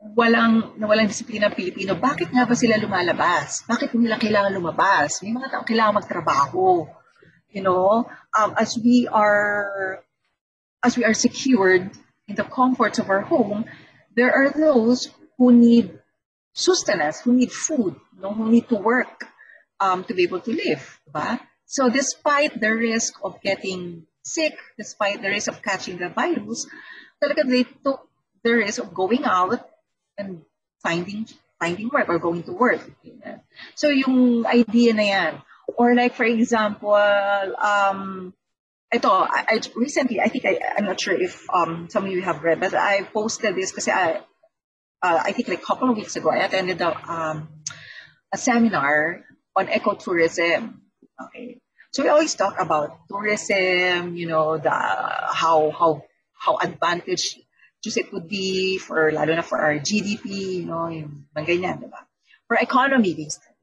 walang na walang disiplina Pilipino, bakit nga ba sila lumalabas? Bakit nila kailangan lumabas? May mga tao kailangan magtrabaho. You know, um, as we are as we are secured in the comforts of our home, there are those who need sustenance, who need food, you know, who need to work um, to be able to live. Diba? So despite the risk of getting sick, despite the risk of catching the virus, they took the risk of going out and finding finding work or going to work. So yung idea na yan. Or like for example, um, ito, I, recently, I think I, I'm not sure if um, some of you have read, but I posted this kasi I, uh, I think like a couple of weeks ago, I attended a, um, a seminar on ecotourism. Okay. So we always talk about tourism, you know, the how how how advantaged just it would be for, lalo na for our GDP, you know, yung mga ganyan, di ba? For economy, basically.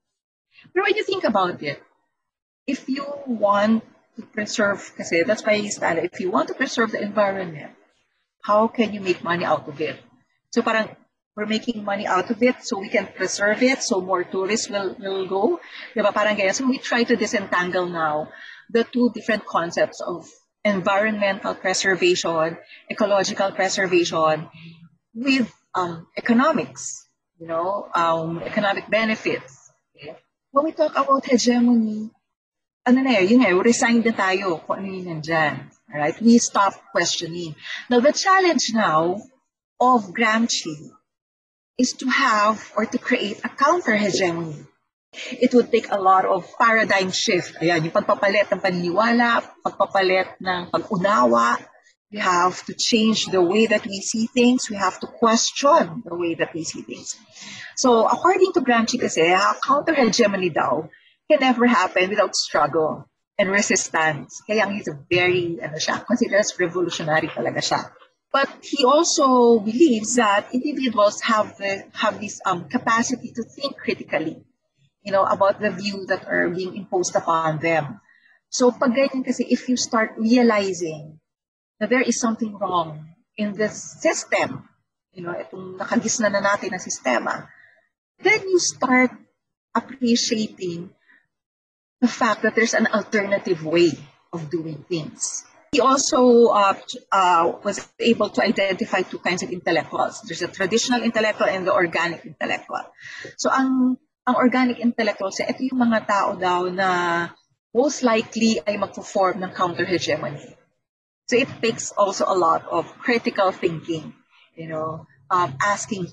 But when you think about it, if you want preserve, kasi that's why stand, if you want to preserve the environment, how can you make money out of it? So parang, we're making money out of it so we can preserve it so more tourists will, will go. Di ba? Parang ganyan. So we try to disentangle now the two different concepts of environmental preservation, ecological preservation with um, economics, you know, um, economic benefits. When we talk about hegemony, ano na yun, yun resign na tayo kung ano yun nandyan. Alright? We stop questioning. Now, the challenge now of Gramsci is to have or to create a counter-hegemony it would take a lot of paradigm shift. Ayan, yung pagpapalit ng paniniwala, pagpapalit ng pag-unawa. We have to change the way that we see things. We have to question the way that we see things. So, according to Gramsci kasi, counter-hegemony daw can never happen without struggle and resistance. Kaya he's a very, ano siya, revolutionary talaga siya. But he also believes that individuals have the, have this um, capacity to think critically you know, about the view that are being imposed upon them. So pag ganyan kasi, if you start realizing that there is something wrong in the system, you know, itong nakagisna na natin na sistema, then you start appreciating the fact that there's an alternative way of doing things. he also uh, uh, was able to identify two kinds of intellectuals. There's a traditional intellectual and the organic intellectual. So ang ang organic intellectuals, ito yung mga tao daw na most likely ay magpo-form ng counter-hegemony. So it takes also a lot of critical thinking, you know, um, asking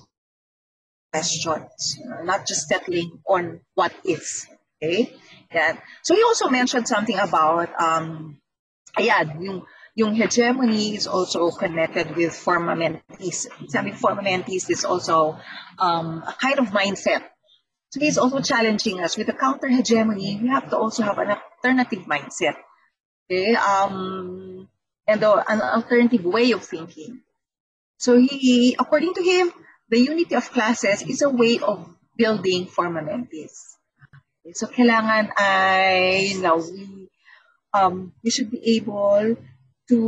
questions, you know, not just settling on what is. Okay? Yeah. So he also mentioned something about um, ayan, yung yung hegemony is also connected with forma mentis. Sabi forma mentis is also um, a kind of mindset. So he's also challenging us with the counter hegemony. We have to also have an alternative mindset, okay, um, and an alternative way of thinking. So he, according to him, the unity of classes is a way of building forma mentis. So kailangan ay, you we, um, we should be able to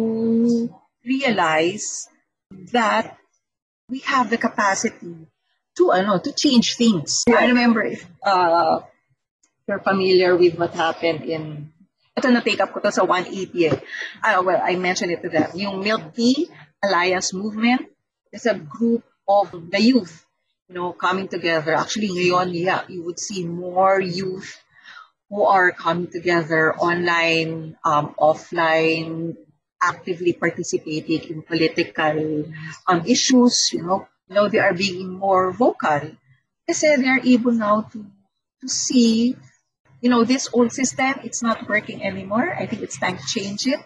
realize that we have the capacity to ano to change things. I remember if uh, you're familiar with what happened in ito na take up ko to sa 180 eh. Uh, well, I mentioned it to them. Yung Milk Tea Alliance Movement is a group of the youth, you know, coming together. Actually, ngayon, yeah, you would see more youth who are coming together online, um, offline, actively participating in political um, issues, you know, you know, they are being more vocal. Kasi they're able now to, to see, you know, this old system, it's not working anymore. I think it's time to change it.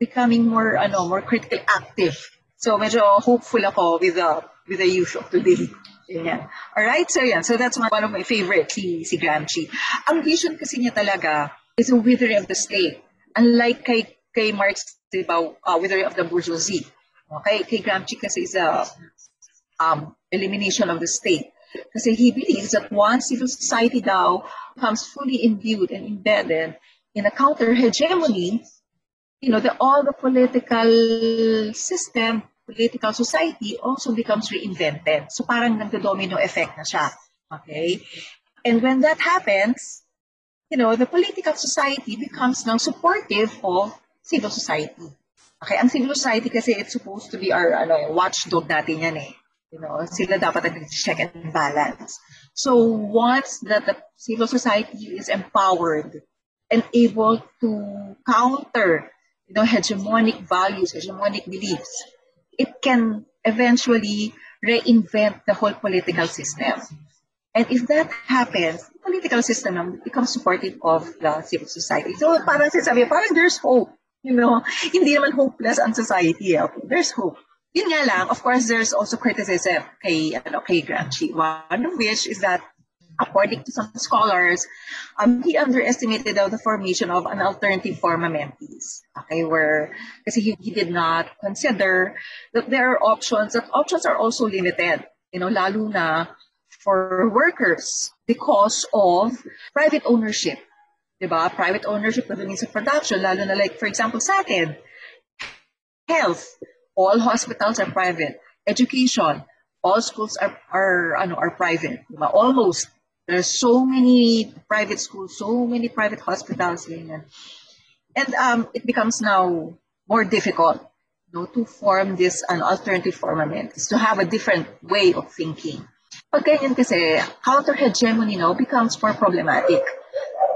Becoming more, ano, more critical active. So medyo hopeful ako with the, with the youth of today. Yeah. All right, so yeah, so that's one of my favorite, si, si Gramsci. Ang vision kasi niya talaga is a withering of the state. Unlike kay, kay Marx, di ba, uh, withering of the bourgeoisie. Okay, kay Gramsci kasi is a um, elimination of the state. Kasi he believes that once civil society daw becomes fully imbued and embedded in a counter-hegemony, you know, the, all the political system, political society also becomes reinvented. So parang nagdo-domino effect na siya. Okay? And when that happens, you know, the political society becomes now supportive of civil society. Okay, ang civil society kasi it's supposed to be our ano, watchdog natin yan eh. You know, sila dapat nag-check and balance. So once that the civil society is empowered and able to counter, you know, hegemonic values, hegemonic beliefs, it can eventually reinvent the whole political system. And if that happens, the political system becomes supportive of the civil society. So parang sinasabi, parang there's hope. You know, hindi naman hopeless ang society. Eh. Okay? There's hope. Yun nga lang, of course, there's also criticism kay, ano, kay Gramsci. One of which is that, according to some scholars, um, he underestimated the formation of an alternative forma mentis. Okay, where, kasi he, he did not consider that there are options, that options are also limited. You know, lalo na for workers because of private ownership. Diba? Private ownership the means of production, lalo na like, for example, sa health, all hospitals are private. Education, all schools are are ano are private. Diba? Almost. There's so many private schools, so many private hospitals. Ganyan. And um, it becomes now more difficult you know, to form this an alternative formament, to have a different way of thinking. Pag ganyan kasi, counter-hegemony now becomes more problematic.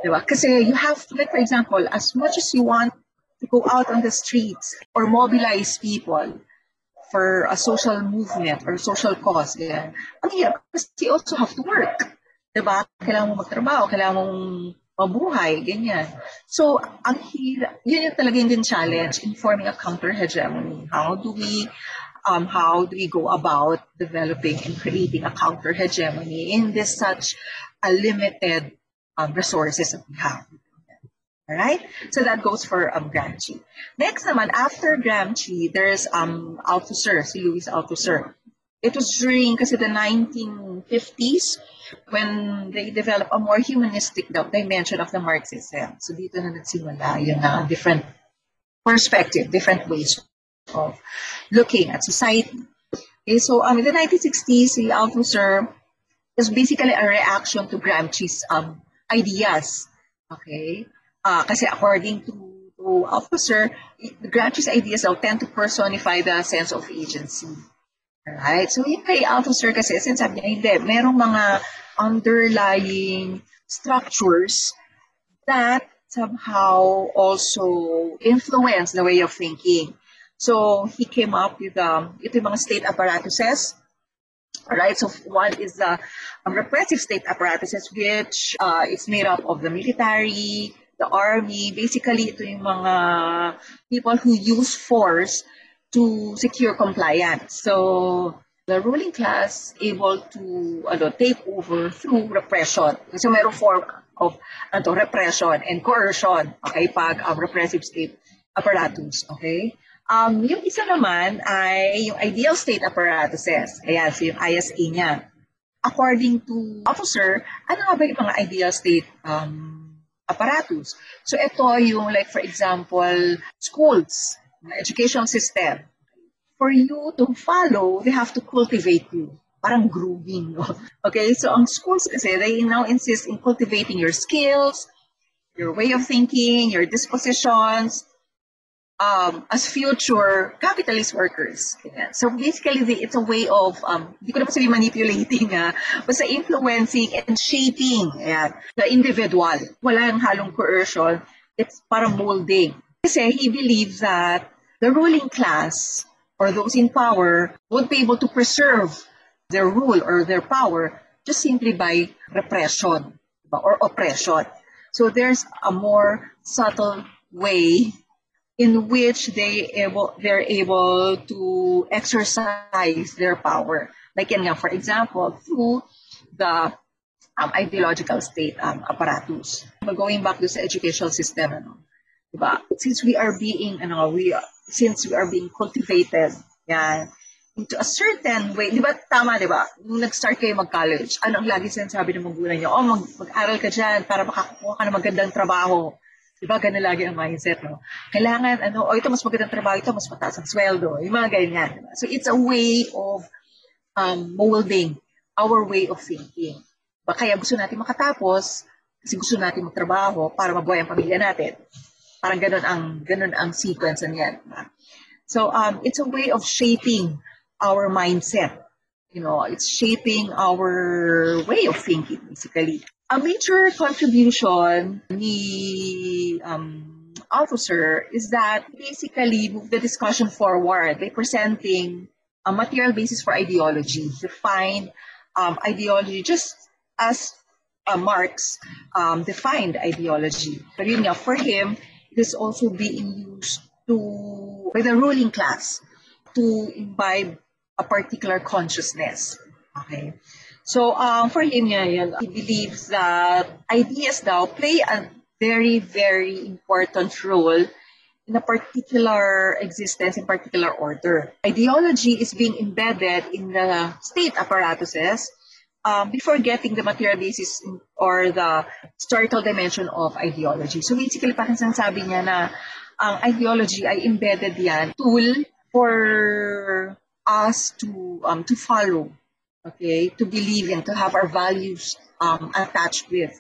Diba? Kasi you have like for example, as much as you want to go out on the streets or mobilize people for a social movement or social cause. Yeah. Ang hirap you also have to work. Diba? Kailangan mo magtrabaho, kailangan mong mabuhay, ganyan. So, ang hirap, yun yung talaga yung challenge in forming a counter-hegemony. How do we um, how do we go about developing and creating a counter-hegemony in this such a limited um, resources that we have? All right? So that goes for um, Gramsci. Next naman, after Gramsci, there's um, Althusser, si Louis Althusser. It was during kasi the 1950s when they develop a more humanistic dimension of the Marxism. So dito na nagsimula yung uh, different perspective, different ways of looking at society. Okay, so um, in the 1960s, the Althusser is basically a reaction to Gramsci's um, ideas. Okay? Uh, kasi according to, officer, the Gramsci's ideas daw tend to personify the sense of agency. Right? So, yung kay officer kasi, sinasabi niya, hindi, merong mga underlying structures that somehow also influence the way of thinking. So, he came up with, um, ito yung mga state apparatuses. Right, so one is the um, repressive state apparatuses, which uh, is made up of the military, the army, basically ito yung mga people who use force to secure compliance. So the ruling class able to ano, take over through repression. Kasi merong form of ano, repression and coercion, okay, pag um, repressive state apparatus, okay? Um, yung isa naman ay yung ideal state apparatuses. Ayan, so yung ISA niya. According to officer, ano nga ba yung mga ideal state um, apparatus? So ito yung like for example, schools, education system. For you to follow, they have to cultivate you. Parang grooming. No? Okay, so ang schools kasi, they now insist in cultivating your skills, your way of thinking, your dispositions, um, as future capitalist workers. Ganyan. So basically, the, it's a way of, um, hindi ko naman sabihin manipulating, ah, basta influencing and shaping ayan, the individual. Wala yung halong coercion. It's parang molding. Kasi he believes that the ruling class or those in power would be able to preserve their rule or their power just simply by repression or oppression. So there's a more subtle way in which they able they're able to exercise their power. Like nga, for example, through the um, ideological state um, apparatus. But going back to the educational system, diba? Since we are being, ano, we since we are being cultivated, yan, into a certain way, di ba tama, di ba? Nung nag-start kayo mag-college, ano ang lagi sinasabi ng magulang niyo? Oh, mag- mag-aral ka dyan para makakuha ka ng magandang trabaho. Di ba, ganun lagi ang mindset, no? Kailangan, ano, oh, ito mas magandang trabaho, ito mas mataas ang sweldo. Yung mga ganyan. Diba? So, it's a way of um, molding our way of thinking. Diba? Kaya gusto natin makatapos kasi gusto natin magtrabaho para mabuhay ang pamilya natin. Parang ganun ang, ganun ang sequence niyan. So, um, it's a way of shaping our mindset. You know, it's shaping our way of thinking, basically. A major contribution ni um, officer is that basically move the discussion forward by presenting a material basis for ideology, define um, ideology just as uh, Marx um, defined ideology. But yun nga, for him, it is also being used to by the ruling class to imbibe a particular consciousness. Okay. So um, for him, yeah, he believes that ideas now play a very, very important role in a particular existence, in particular order. Ideology is being embedded in the state apparatuses um, before getting the material basis or the historical dimension of ideology. So basically, parang sinasabi niya na ang ideology ay embedded yan tool for us to um, to follow okay, to believe in, to have our values um, attached with.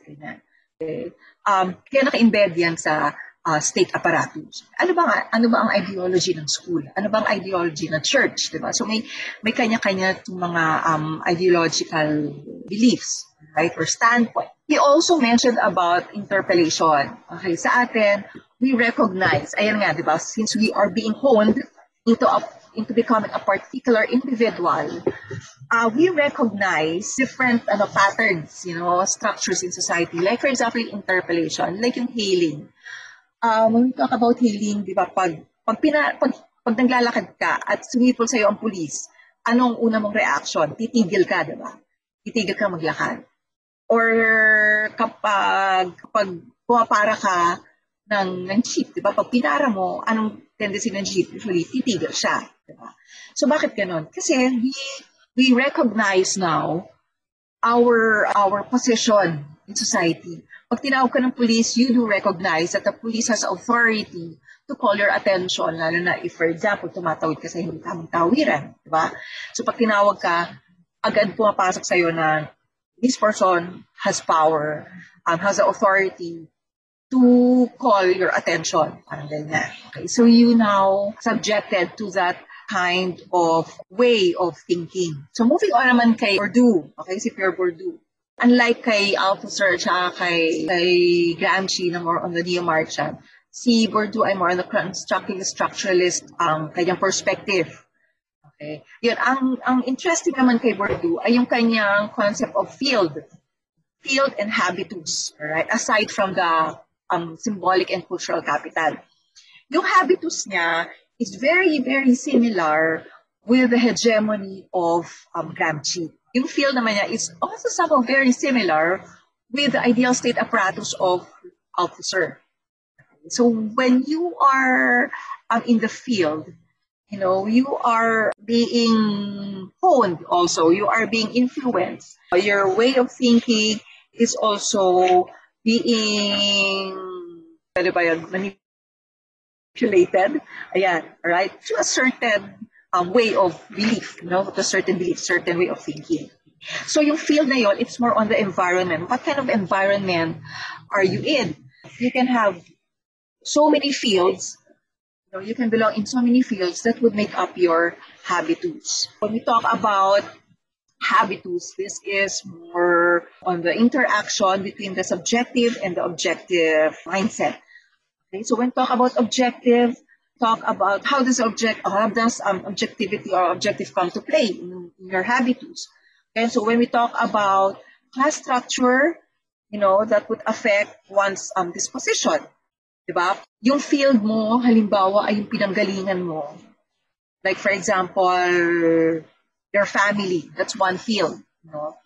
Okay. Um, kaya naka-embed yan sa uh, state apparatus. Ano ba, ano ba ang ideology ng school? Ano ba ang ideology ng church? Diba? So may, may kanya-kanya mga um, ideological beliefs right, or standpoint. He also mentioned about interpellation. Okay, sa atin, we recognize, ayan nga, ba, since we are being honed into a into becoming a particular individual, uh, we recognize different ano, patterns, you know, structures in society. Like, for example, interpellation, like yung healing. Um, when we talk about healing, di ba, pag, pag, pina, pag, pag naglalakad ka at sumipol sa'yo ang pulis, anong una mong reaction? Titigil ka, di ba? Titigil ka maglakad. Or kapag, kapag pumapara ka ng, ng jeep, di ba? Pag pinara mo, anong tendency ng jeep? Usually, titigil siya. Diba? So bakit ganon? Kasi we, we recognize now our our position in society. Pag tinawag ka ng police, you do recognize that the police has authority to call your attention, lalo na if, for example, tumatawid ka sa hindi tamang tawiran. Diba? So pag tinawag ka, agad pumapasok sa'yo na this person has power, um, has the authority to call your attention. Parang ganyan. Okay, so you now subjected to that kind of way of thinking. So moving on naman kay Bourdieu, okay, si Pierre Bourdieu. Unlike kay Althusser at kay, kay Gramsci na more on the neo-Marxian, si Bourdieu ay more on the constructivist structuralist um, kanyang perspective. Okay. Yun, ang, ang interesting naman kay Bourdieu ay yung kanyang concept of field. Field and habitus, right? Aside from the um, symbolic and cultural capital. Yung habitus niya is very, very similar with the hegemony of um, Gramsci. Yung field naman niya is also somehow very similar with the ideal state apparatus of Althusser. So when you are um, in the field, you know, you are being honed also, you are being influenced. Your way of thinking is also being manipulated, ayan, right, to a certain um, way of belief, you know, to a certain belief, certain way of thinking. So yung field na yun, it's more on the environment. What kind of environment are you in? You can have so many fields, you know, you can belong in so many fields that would make up your habitus. When we talk about habitus, this is more on the interaction between the subjective and the objective mindset. Okay, so when talk about objective, talk about how does object, how does um, objectivity or objective come to play in, in your habitus. Okay, so when we talk about class structure, you know, that would affect one's um, disposition. Diba? Yung field mo, halimbawa, ay yung pinanggalingan mo. Like for example, your family. That's one field. You know?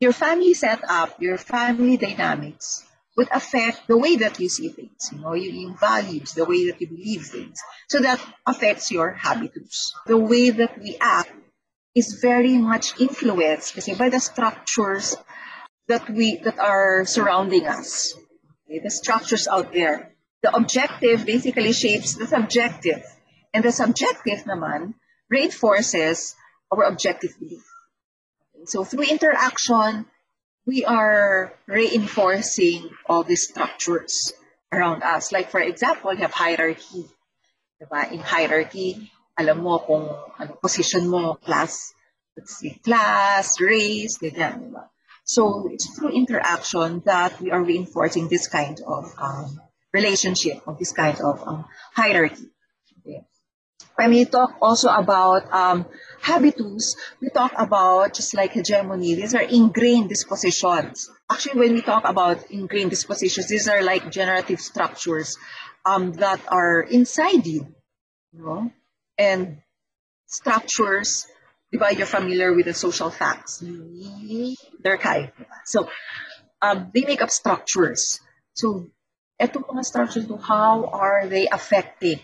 Your family setup, your family dynamics would affect the way that you see things, you know, your values, the way that you believe things. So that affects your habitus. The way that we act is very much influenced by the structures that we that are surrounding us. Okay? The structures out there. The objective basically shapes the subjective. And the subjective naman reinforces our objective belief. So through interaction, we are reinforcing all these structures around us. Like for example, you have hierarchy. Diba? In hierarchy, alam mo kung ano position mo, class, let's say class, race, ganyan, diba? So it's through interaction that we are reinforcing this kind of um, relationship, of this kind of um, hierarchy. Okay. When we talk also about um, habitus, we talk about just like hegemony, these are ingrained dispositions. Actually, when we talk about ingrained dispositions, these are like generative structures um, that are inside you, you know? and structures, diba, you're familiar with the social facts. They're kind. So, um, they make up structures. So, etong mga structures, how are they affecting?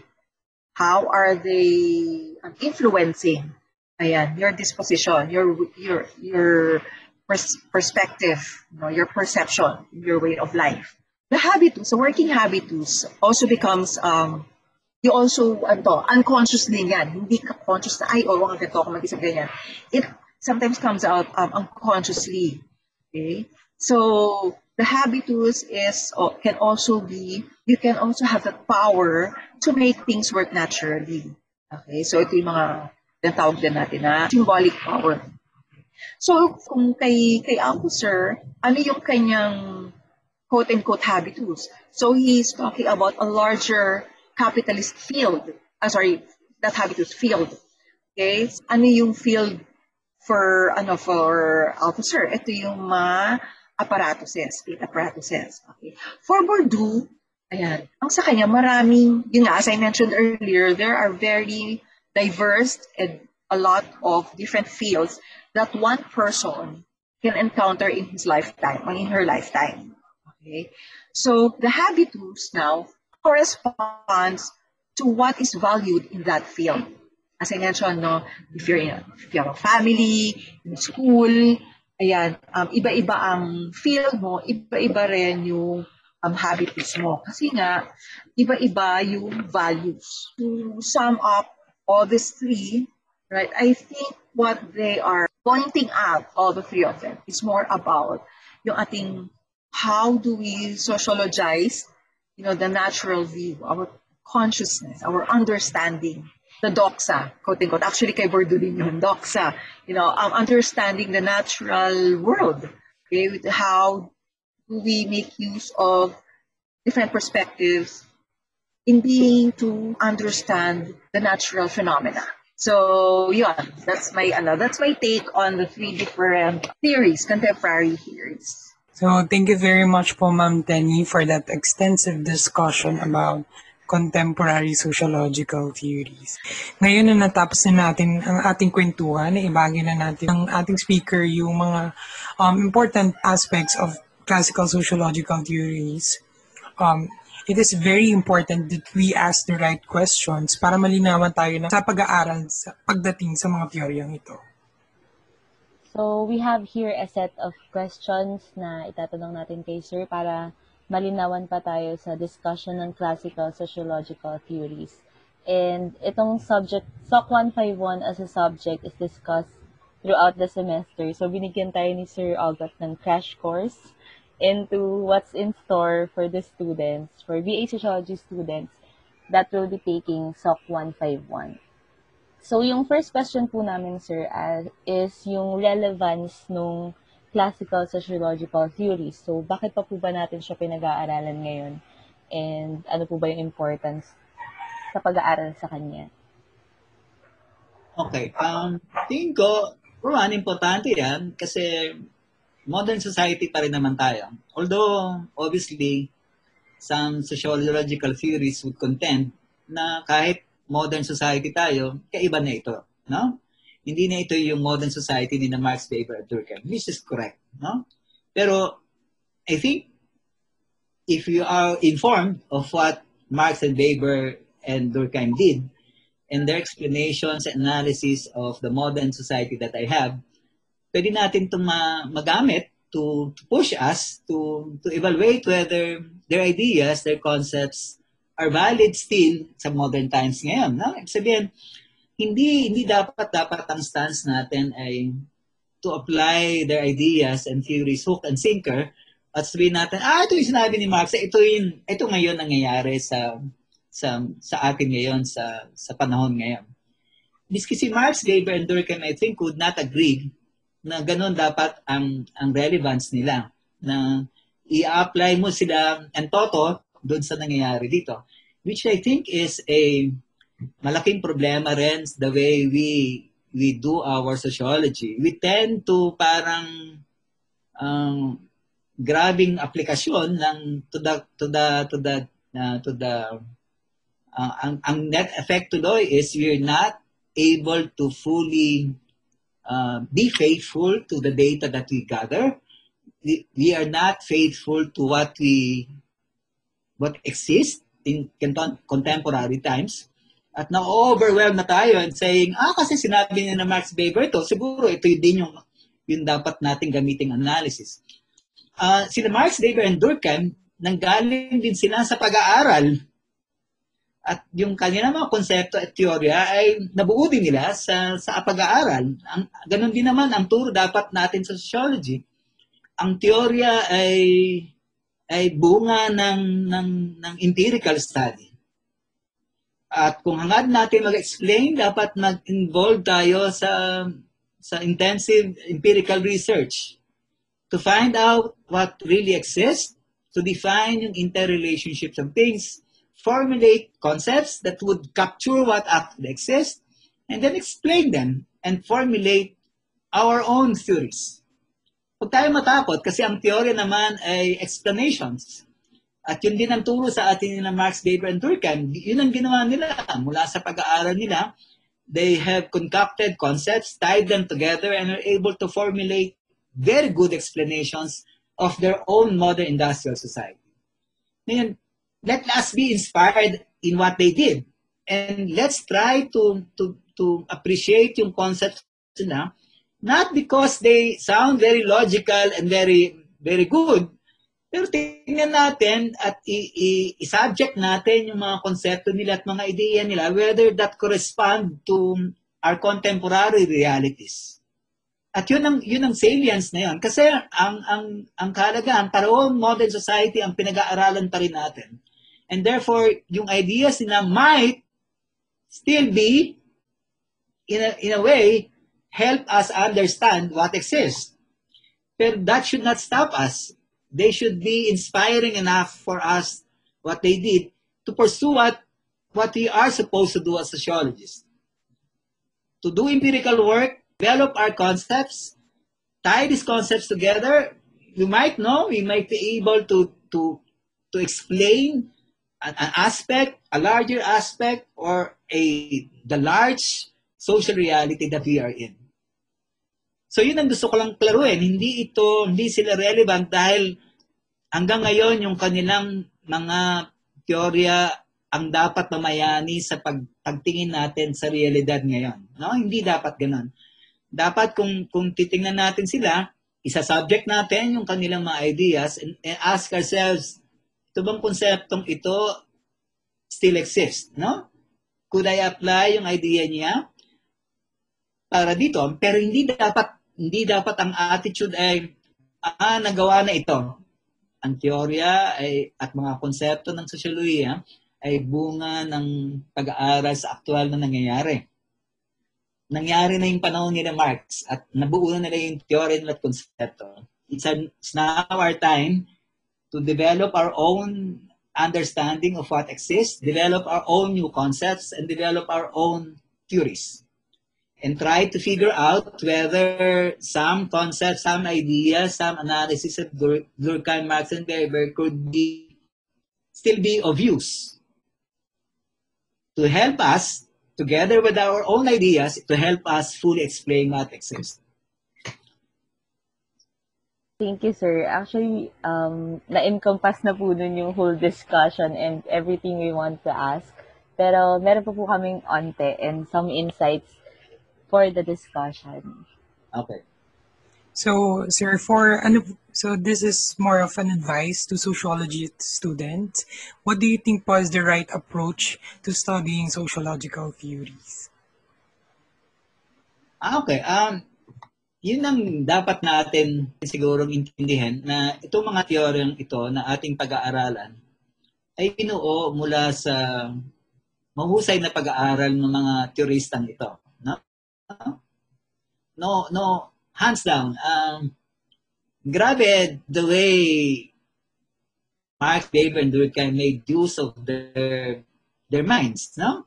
How are they um, influencing ayan, your disposition, your your your pers- perspective, you know, your perception, your way of life. The habitus, the working habitus also becomes um you also ano, unconsciously yan. Hindi ka conscious na ay oh, wag ganito ako mag-isip ganyan. It sometimes comes out um, unconsciously. Okay? So the habitus is oh, can also be you can also have the power to make things work naturally. Okay? So ito yung mga tinatawag din natin na symbolic power. So, kung kay, kay Althusser, ano yung kanyang quote-unquote habitus? So, he's talking about a larger capitalist field. Uh, sorry, that habitus field. Okay? Ano yung field for, ano, for Althusser? Ito yung mga apparatuses, state apparatuses. Okay? For Bourdieu, ayan, ang sa kanya, maraming, yun nga, as I mentioned earlier, there are very diverse and a lot of different fields that one person can encounter in his lifetime or in her lifetime. Okay, so the habitus now corresponds to what is valued in that field. As I mentioned, no, if you're in, if you have a family, in school, ayan, um, iba-iba ang field mo, iba-iba rin yung um, habitus mo. Kasi nga, iba-iba yung values. To sum up all these three, right, I think what they are pointing out, all the three of them, is more about yung ating how do we sociologize, you know, the natural view, our consciousness, our understanding, the doxa, quote unquote. Actually, kay Bordulin yun, doxa. You know, um, understanding the natural world. Okay, how do we make use of different perspectives in being to understand the natural phenomena. So, yeah, that's my ano, that's my take on the three different theories, contemporary theories. So, thank you very much po, Ma'am Tenny, for that extensive discussion about contemporary sociological theories. Ngayon na natapos na natin ang ating kwentuhan, ibagi na natin ang ating speaker yung mga um, important aspects of classical sociological theories. Um, it is very important that we ask the right questions para malinawan tayo na sa pag-aaral sa pagdating sa mga teoryang ito. So, we have here a set of questions na itatanong natin kay Sir para malinawan pa tayo sa discussion ng classical sociological theories. And itong subject, SOC 151 as a subject is discussed throughout the semester. So, binigyan tayo ni Sir August ng crash course into what's in store for the students, for BA Sociology students that will be taking SOC 151. So, yung first question po namin, sir, is yung relevance nung classical sociological theories. So, bakit pa po ba natin siya pinag-aaralan ngayon? And ano po ba yung importance sa pag-aaral sa kanya? Okay. Um, tingin ko, one, importante yan kasi modern society pa rin naman tayo. Although, obviously, some sociological theories would contend na kahit modern society tayo, kaiba na ito. No? Hindi na ito yung modern society ni na Marx, Weber, at Durkheim. This is correct. No? Pero, I think, if you are informed of what Marx and Weber and Durkheim did, and their explanations and analysis of the modern society that I have, pwede natin itong ma- magamit to, to push us to, to evaluate whether their ideas, their concepts are valid still sa modern times ngayon. No? Ibig sabihin, hindi, hindi dapat dapat ang stance natin ay to apply their ideas and theories hook and sinker at sabihin natin, ah, ito yung sinabi ni Marx, ito yung, ito ngayon nangyayari sa sa sa atin ngayon sa sa panahon ngayon. Miski si Marx, Weber, and Durkheim, I think, would not agree na ganun dapat ang ang relevance nila na i-apply mo sila and toto doon sa nangyayari dito. Which I think is a malaking problema rin the way we we do our sociology. We tend to parang um, grabing aplikasyon ng to the to the to the uh, to the uh, ang, ang net effect tuloy is we're not able to fully uh, be faithful to the data that we gather. We, are not faithful to what we what exists in contemporary times. At na-overwhelm na tayo and saying, ah, kasi sinabi niya na Max Weber to, siguro ito din yung, yung dapat nating gamiting analysis. Uh, sila Marx, Weber, and Durkheim, nanggaling din sila sa pag-aaral at yung kanila mga konsepto at teorya ay nabuo din nila sa, sa pag-aaral. Ang, ganun din naman ang turo dapat natin sa sociology. Ang teorya ay ay bunga ng, ng, ng empirical study. At kung hangad natin mag-explain, dapat mag-involve tayo sa, sa intensive empirical research to find out what really exists, to define yung interrelationships of things, formulate concepts that would capture what actually exists, and then explain them and formulate our own theories. Huwag tayo matakot kasi ang teorya naman ay explanations. At yun din ang turo sa atin ng Marx, Weber, and Durkheim. Yun ang ginawa nila. Mula sa pag-aaral nila, they have concocted concepts, tied them together, and are able to formulate very good explanations of their own modern industrial society. Ngayon, let us be inspired in what they did. And let's try to, to, to appreciate yung concepts nila Not because they sound very logical and very very good, pero tingnan natin at i-subject natin yung mga konsepto nila at mga ideya nila whether that correspond to our contemporary realities. At yun ang yun ang salience na yun. Kasi ang ang ang kahalagaan, parehong modern society ang pinag-aaralan pa rin natin. And therefore, yung ideas nila might still be in a, in a way help us understand what exists. But that should not stop us. They should be inspiring enough for us what they did to pursue what what we are supposed to do as sociologists. To do empirical work, develop our concepts, tie these concepts together. You might know, we might be able to to to explain an, aspect, a larger aspect, or a the large social reality that we are in. So yun ang gusto ko lang klaruin. Hindi ito, hindi sila relevant dahil hanggang ngayon yung kanilang mga teorya ang dapat mamayani sa pag, pagtingin natin sa realidad ngayon. No? Hindi dapat ganun. Dapat kung, kung titingnan natin sila, isa-subject natin yung kanilang mga ideas and, and ask ourselves, ito bang konseptong ito still exist? No? Could I apply yung idea niya para dito? Pero hindi dapat hindi dapat ang attitude ay ah, nagawa na ito. Ang teorya ay, at mga konsepto ng sosyolohiya ay bunga ng pag-aaral sa aktual na nangyayari. Nangyari na yung panahon ni Marx at nabuo na nila yung teorya nila at konsepto. It's, an, it's now our time to develop our own understanding of what exists, develop our own new concepts, and develop our own theories. And try to figure out whether some concepts, some ideas, some analysis of Dur- Durkheim, Marx, and Weber could be still be of use to help us, together with our own ideas, to help us fully explain what exists. Thank you, sir. Actually, um, na-encompass na po dun yung whole discussion and everything we want to ask. Pero meron pa po kaming onte and some insights for the discussion. Okay. So, sir, for ano, so this is more of an advice to sociology students. What do you think was the right approach to studying sociological theories? Ah, okay. Um, yun ang dapat natin sigurong intindihan na itong mga teoryang ito na ating pag-aaralan ay binuo mula sa mahusay na pag-aaral ng mga teoristang ito. No? No, no, hands down. Um, grabe the way Marx, Weber, and Durkheim made use of their their minds, no?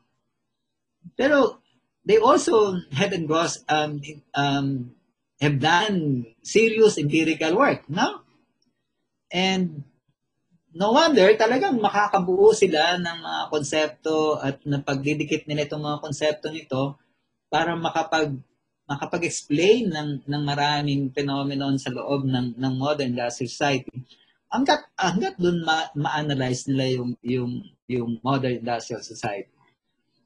Pero they also had engrossed um, um, have done serious empirical work, no? And no wonder talagang makakabuo sila ng mga konsepto at napagdidikit nila itong mga konsepto nito para makapag makapag-explain ng ng maraming phenomenon sa loob ng ng modern gas society. Hanggat hanggat doon ma, ma-analyze nila yung yung yung modern industrial society.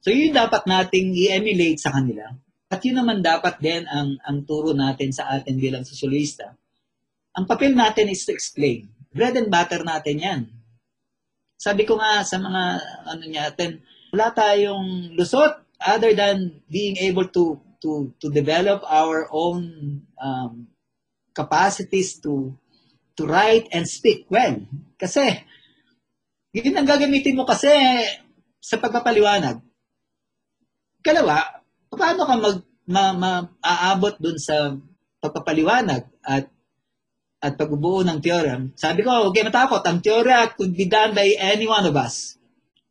So yun dapat nating i-emulate sa kanila. At yun naman dapat din ang ang turo natin sa atin bilang sosyalista. Ang papel natin is to explain. Bread and butter natin 'yan. Sabi ko nga sa mga ano natin, wala tayong lusot other than being able to to to develop our own um, capacities to to write and speak well. Kasi yun ang gagamitin mo kasi sa pagpapaliwanag. Kalawa, paano ka mag ma, ma, aabot dun sa pagpapaliwanag at at pagbubuo ng theorem. Sabi ko, huwag kayo matakot. Ang teorya could be done by any one of us.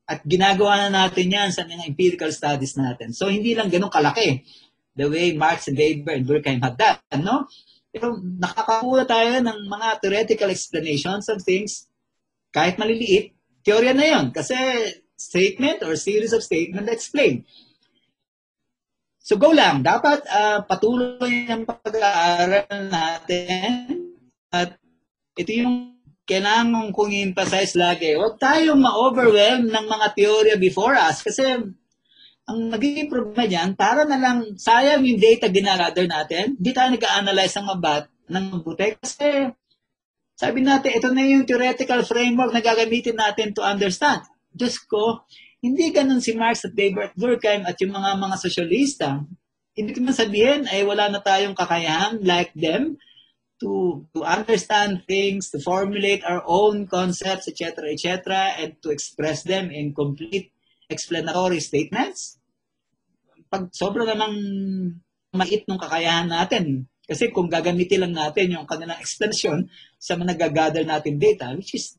At ginagawa na natin yan sa mga empirical studies natin. So, hindi lang ganun kalaki the way Marx and Weber and Durkheim had done, no? Pero nakakakuha tayo ng mga theoretical explanations of things kahit maliliit, teorya na yon kasi statement or series of statement that explain. So go lang. Dapat uh, patuloy ang pag-aaral natin at ito yung kailangan kong emphasize lagi. Huwag tayong ma-overwhelm ng mga teorya before us kasi ang nagiging problema dyan, para na lang sayang yung data ginagather natin, hindi tayo nag-analyze ng mabat ng mabuti kasi sabi natin, ito na yung theoretical framework na gagamitin natin to understand. Diyos ko, hindi ganun si Marx at at Durkheim at yung mga mga sosyalista. ibig naman sabihin ay wala na tayong kakayahan like them to to understand things, to formulate our own concepts, etc., etc., and to express them in complete explanatory statements. Pag sobra namang mait ng kakayahan natin, kasi kung gagamitin lang natin yung kanilang extension sa mga nagagather natin data, which is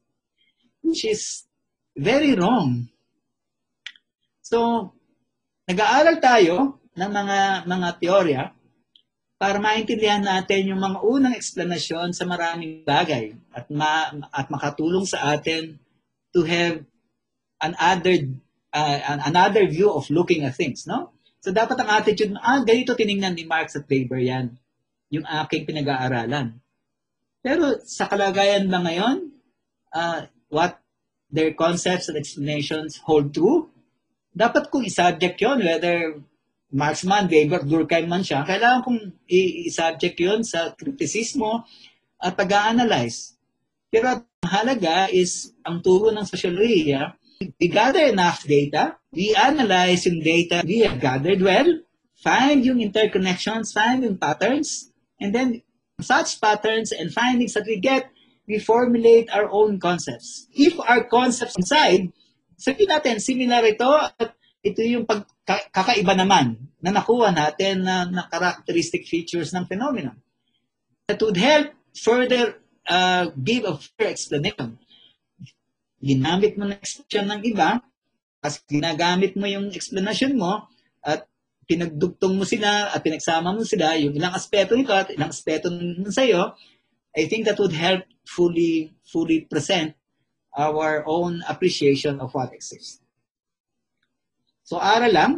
which is very wrong. So, nag-aaral tayo ng mga mga teorya para maintindihan natin yung mga unang eksplanasyon sa maraming bagay at ma, at makatulong sa atin to have another uh, another view of looking at things, no? So dapat ang attitude, ah, ganito tiningnan ni Marx at Weber yan, yung aking pinag-aaralan. Pero sa kalagayan ba ngayon, uh, what their concepts and explanations hold true, dapat kong i-subject yun, whether Marx man, Weber, Durkheim man siya, kailangan kong i-subject yun sa kritisismo at pag-analyze. Pero ang halaga is, ang turo ng sosyolohiya, we gather enough data, we analyze yung data we have gathered well, find yung interconnections, find yung patterns, and then such patterns and findings that we get, we formulate our own concepts. If our concepts inside, sabihin natin, similar ito at ito yung pag, kakaiba naman na nakuha natin na, na characteristic features ng phenomenon. That would help further uh, give a fair explanation. Ginamit mo na explanation ng iba, kasi ginagamit mo yung explanation mo, at pinagdugtong mo sila at pinagsama mo sila, yung ilang aspeto nito at ilang aspeto nun sa'yo, I think that would help fully fully present our own appreciation of what exists. So, aral lang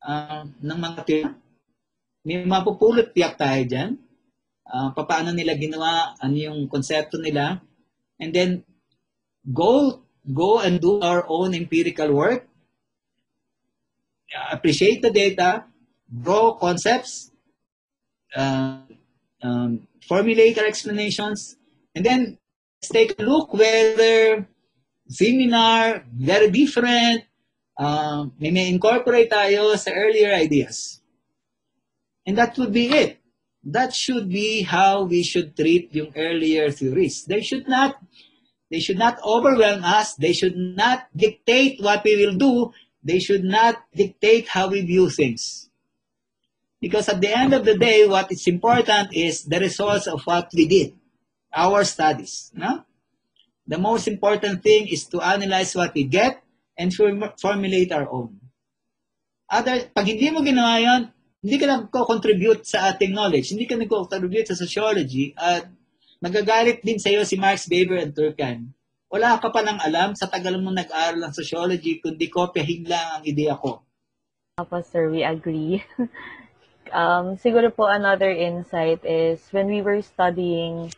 uh, ng mga tiyak. May mapupulot tiyak tayo dyan. Uh, paano nila ginawa, ano yung konsepto nila. And then, go go and do our own empirical work. Appreciate the data, draw concepts, uh, um, formulate our explanations, and then let's take a look whether similar, very different, um, may may incorporate tayo sa earlier ideas. And that would be it. That should be how we should treat yung earlier theories. They should not they should not overwhelm us. They should not dictate what we will do. They should not dictate how we view things. Because at the end of the day, what is important is the results of what we did, our studies. No? The most important thing is to analyze what we get and formulate our own. Other, pag hindi mo ginawa yan, hindi ka nagko-contribute sa ating knowledge, hindi ka nagko-contribute sa sociology, at magagalit din sa iyo si Marx, Weber, and Durkheim. Wala ka pa nang alam sa tagal mo nag-aral ng sociology, kundi kopyahin lang ang ideya ko. Apo, sir, we agree. um, siguro po another insight is when we were studying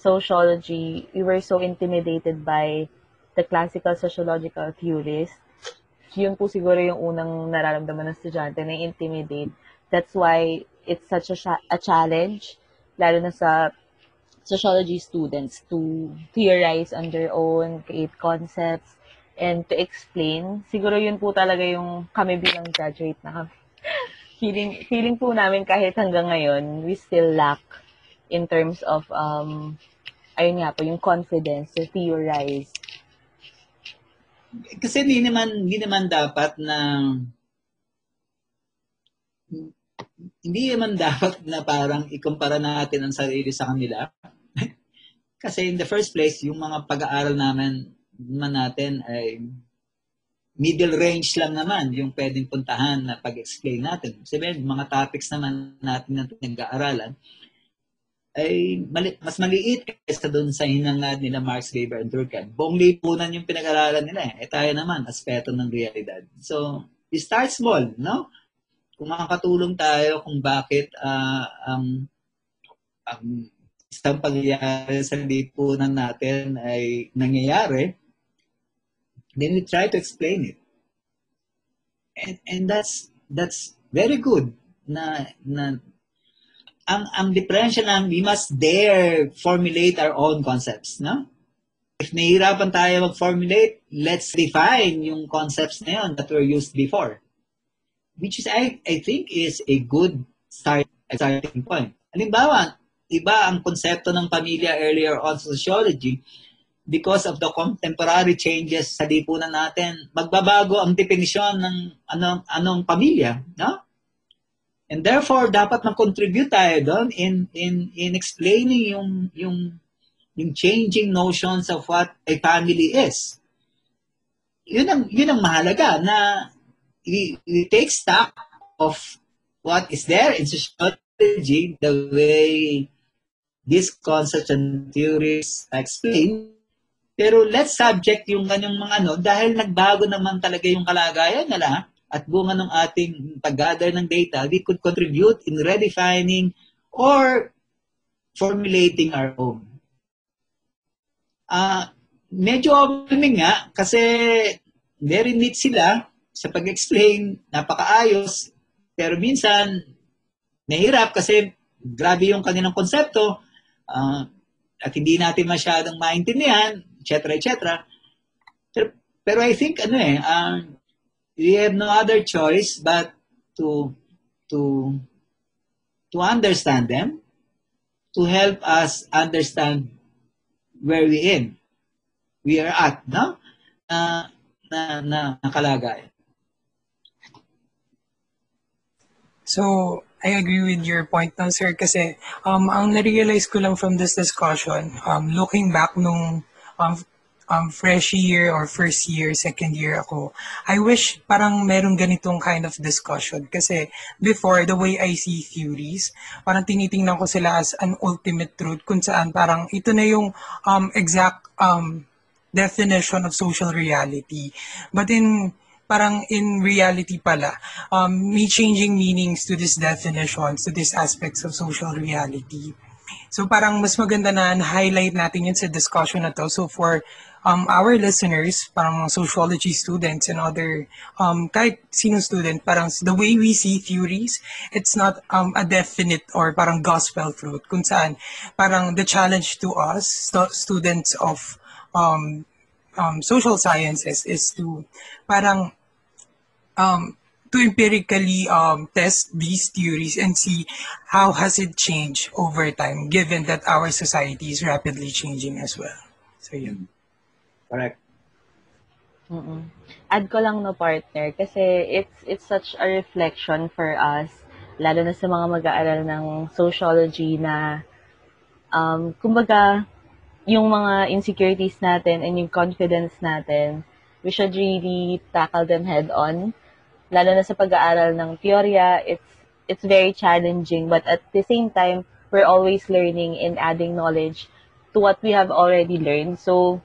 sociology, we were so intimidated by the classical sociological theories, yun po siguro yung unang nararamdaman ng estudyante na intimidate. That's why it's such a, a challenge, lalo na sa sociology students to theorize on their own, create concepts, and to explain. Siguro yun po talaga yung kami bilang graduate na feeling, feeling po namin kahit hanggang ngayon, we still lack in terms of, um, ayun nga po, yung confidence to theorize kasi hindi naman hindi naman dapat na hindi naman dapat na parang ikumpara natin ang sarili sa kanila. Kasi in the first place, yung mga pag-aaral naman, naman natin ay middle range lang naman yung pwedeng puntahan na pag-explain natin. Sabihin, mga topics naman natin na pinag-aaralan, ay mali, mas maliit kaysa doon sa hinangad nila Marx, Weber, and Durkheim. Buong lipunan yung pinag-aralan nila eh. eh tayo naman, aspeto ng realidad. So, you start small, no? Kung makakatulong tayo kung bakit uh, ang, ang isang pangyayari sa lipunan natin ay nangyayari, then we try to explain it. And, and that's that's very good na na ang ang differential lang, we must dare formulate our own concepts, no? If nahihirapan tayo mag-formulate, let's define yung concepts na yun that were used before. which is I, I think is a good start, starting point. Halimbawa, iba ang konsepto ng pamilya earlier on sociology because of the contemporary changes sa lipunan natin, magbabago ang definisyon ng anong, anong pamilya, no? And therefore, dapat mag-contribute tayo doon in, in, in explaining yung, yung, yung changing notions of what a family is. Yun ang, yun ang mahalaga na we, we take stock of what is there in sociology, the way these concepts and theories explain. Pero let's subject yung ganyang mga ano dahil nagbago naman talaga yung kalagayan nila at bunga ng ating pag-gather ng data, we could contribute in redefining or formulating our own. Uh, medyo overwhelming nga kasi very neat sila sa pag-explain, napakaayos, pero minsan, nahirap kasi grabe yung kanilang konsepto uh, at hindi natin masyadong maintindihan, etc., etc. Pero, pero I think, ano eh, um, we have no other choice but to, to, to understand them, to help us understand where we in, we are at, no? Uh, na, na, nakalagay. So, I agree with your point now, sir, kasi um, ang na-realize ko lang from this discussion, um, looking back nung um, um, fresh year or first year, second year ako, I wish parang merong ganitong kind of discussion. Kasi before, the way I see theories, parang tinitingnan ko sila as an ultimate truth kung saan parang ito na yung um, exact um, definition of social reality. But in parang in reality pala, um, may changing meanings to these definitions, to these aspects of social reality. So parang mas maganda na highlight natin yun sa discussion na to. So for um, our listeners, parang mga sociology students and other, um, kahit sino student, parang the way we see theories, it's not um, a definite or parang gospel truth, kung saan parang the challenge to us, stu- students of um, um, social sciences is to parang um, to empirically um, test these theories and see how has it changed over time given that our society is rapidly changing as well. So yun. Correct. Mm-mm. Add ko lang no partner kasi it's it's such a reflection for us lalo na sa mga mag-aaral ng sociology na um kumbaga yung mga insecurities natin and yung confidence natin we should really tackle them head on lalo na sa pag-aaral ng teorya, it's it's very challenging but at the same time we're always learning and adding knowledge to what we have already learned. So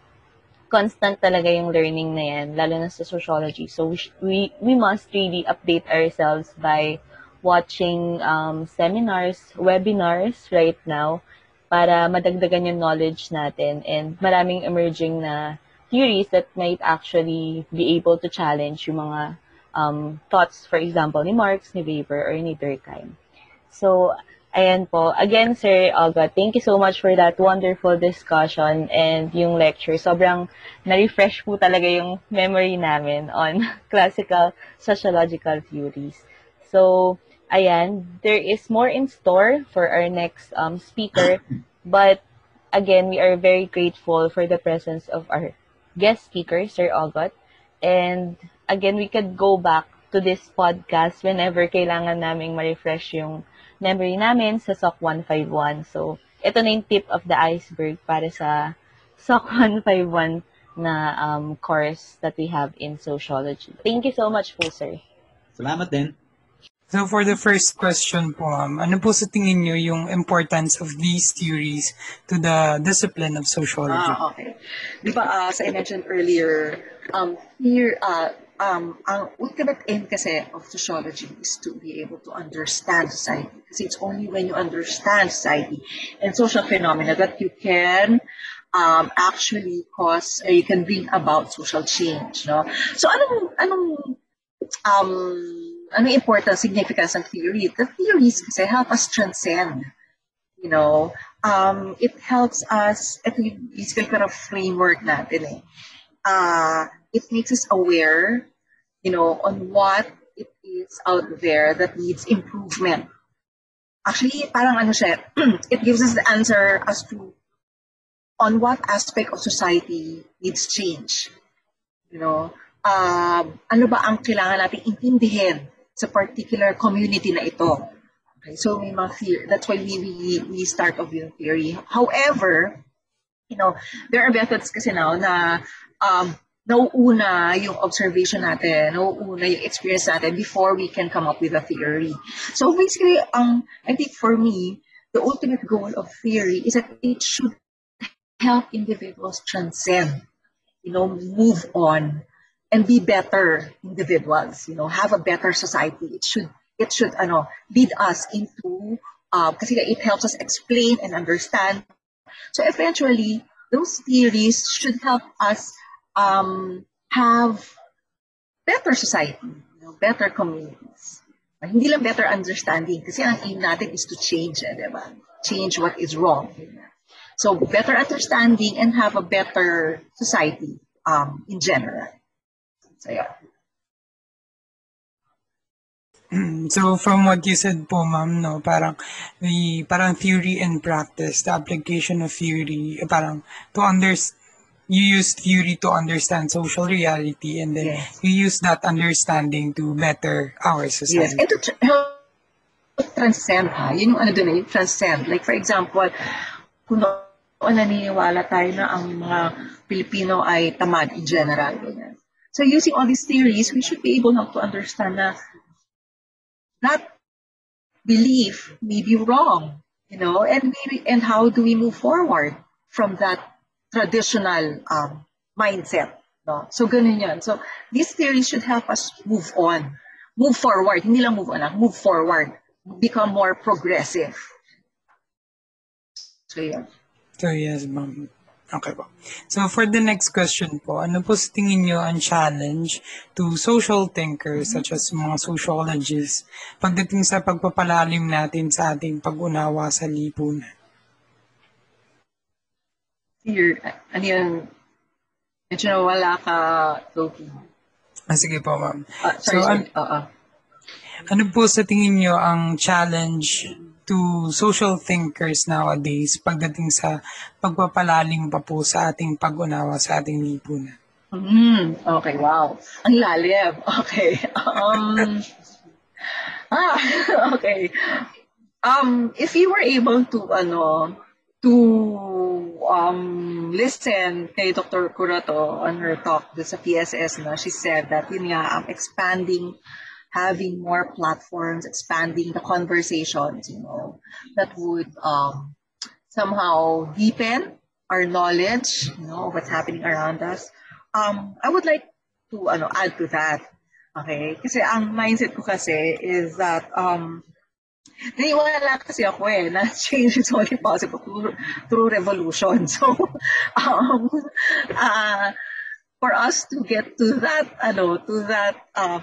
constant talaga yung learning na yan, lalo na sa sociology. So we we, we must really update ourselves by watching um, seminars, webinars right now para madagdagan yung knowledge natin and maraming emerging na theories that might actually be able to challenge yung mga um, thoughts, for example, ni Marx, ni Weber, or ni Durkheim. So, ayan po. Again, Sir Olga, thank you so much for that wonderful discussion and yung lecture. Sobrang na-refresh po talaga yung memory namin on classical sociological theories. So, ayan, there is more in store for our next um, speaker. But, again, we are very grateful for the presence of our guest speaker, Sir Ogot. And again, we could go back to this podcast whenever kailangan naming ma-refresh yung memory namin sa SOC 151. So, ito na yung tip of the iceberg para sa SOC 151 na um, course that we have in sociology. Thank you so much po, sir. Salamat din. So for the first question po, um, ano po sa tingin nyo yung importance of these theories to the discipline of sociology? Ah, okay. Di ba, uh, as I mentioned earlier, um, here, uh, um, ang ultimate aim kasi of sociology is to be able to understand society. Kasi it's only when you understand society and social phenomena that you can um, actually cause, or you can bring about social change. No? So anong, anong um, ano important significance ng theory? The theories kasi help us transcend. You know, um, it helps us, ito yung basically of framework natin eh. Uh, it makes us aware, you know, on what it is out there that needs improvement. Actually, parang ano siya, it gives us the answer as to on what aspect of society needs change. You know, uh, ano ba ang kailangan natin intindihin sa particular community na ito. Okay, so may mga theory. That's why we, we, we start off with theory. However, you know, there are methods kasi now na um, nauuna yung observation natin, nauuna yung experience natin before we can come up with a theory. So basically, um, I think for me, the ultimate goal of theory is that it should help individuals transcend, you know, move on and be better individuals, you know, have a better society. It should it should ano, lead us into uh, kasi it helps us explain and understand. So eventually, those theories should help us um, have better society, you know, better communities. Hindi lang better understanding kasi ang aim natin is to change, eh? Change what is wrong. So better understanding and have a better society um, in general. So yeah. So from what you said po ma'am no parang the parang theory and practice the application of theory eh, parang to understand you use theory to understand social reality and then Yes. you use that understanding to better our Yes, society. and to tr- transcend ha. Yun yung ano dun eh, yung transcend. Like for example, kung noon naniniwala tayo na ang mga Pilipino ay tamad in general. So using all these theories, we should be able now to understand na that belief may be wrong, you know, and maybe and how do we move forward from that traditional um, mindset, no? So ganun yun. So these theories should help us move on, move forward, hindi lang move on, ah, move forward, become more progressive. So yeah. So yes ma'am. Okay po. So for the next question po, ano po sa tingin nyo ang challenge to social thinkers such as mga sociologists pagdating sa pagpapalalim natin sa ating pag-unawa sa lipunan? Here, ano yun, medyo nawala ka, Loki. Ah, sige po ma'am. Ah, So, sorry, sorry. an- Oo. ano po sa tingin nyo ang challenge to social thinkers nowadays pagdating sa pagpapalalim pa po sa ating pag-unawa sa ating lipunan? Mm, okay, wow. Ang lalim. Okay. Um, ah, okay. Um, if you were able to, ano, to um, listen kay Dr. Curato on her talk sa PSS na, she said that yun nga, um, expanding, having more platforms, expanding the conversations, you know, that would um, somehow deepen our knowledge, you know, what's happening around us. Um, I would like to ano, add to that. Okay? Kasi ang mindset ko kasi is that um, Naiwala kasi ako eh, na change is only possible through, through revolution. So, um, uh, for us to get to that, ano, to that uh,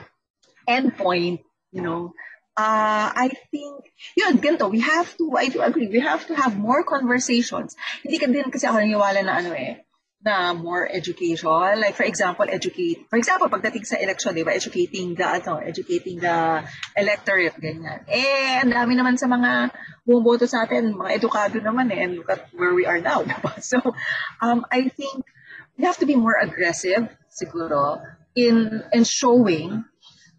end point, you know, uh, I think, yun, ganito, we have to, I do agree, we have to have more conversations. Hindi ka din kasi ako naniwala na ano eh, na more education. Like, for example, educate, for example, pagdating sa election, di ba, educating the, ano, educating the electorate, ganyan. Eh, ang dami naman sa mga bumoboto sa atin, mga edukado naman eh, and look at where we are now, di ba? So, um, I think we have to be more aggressive, siguro, in, in showing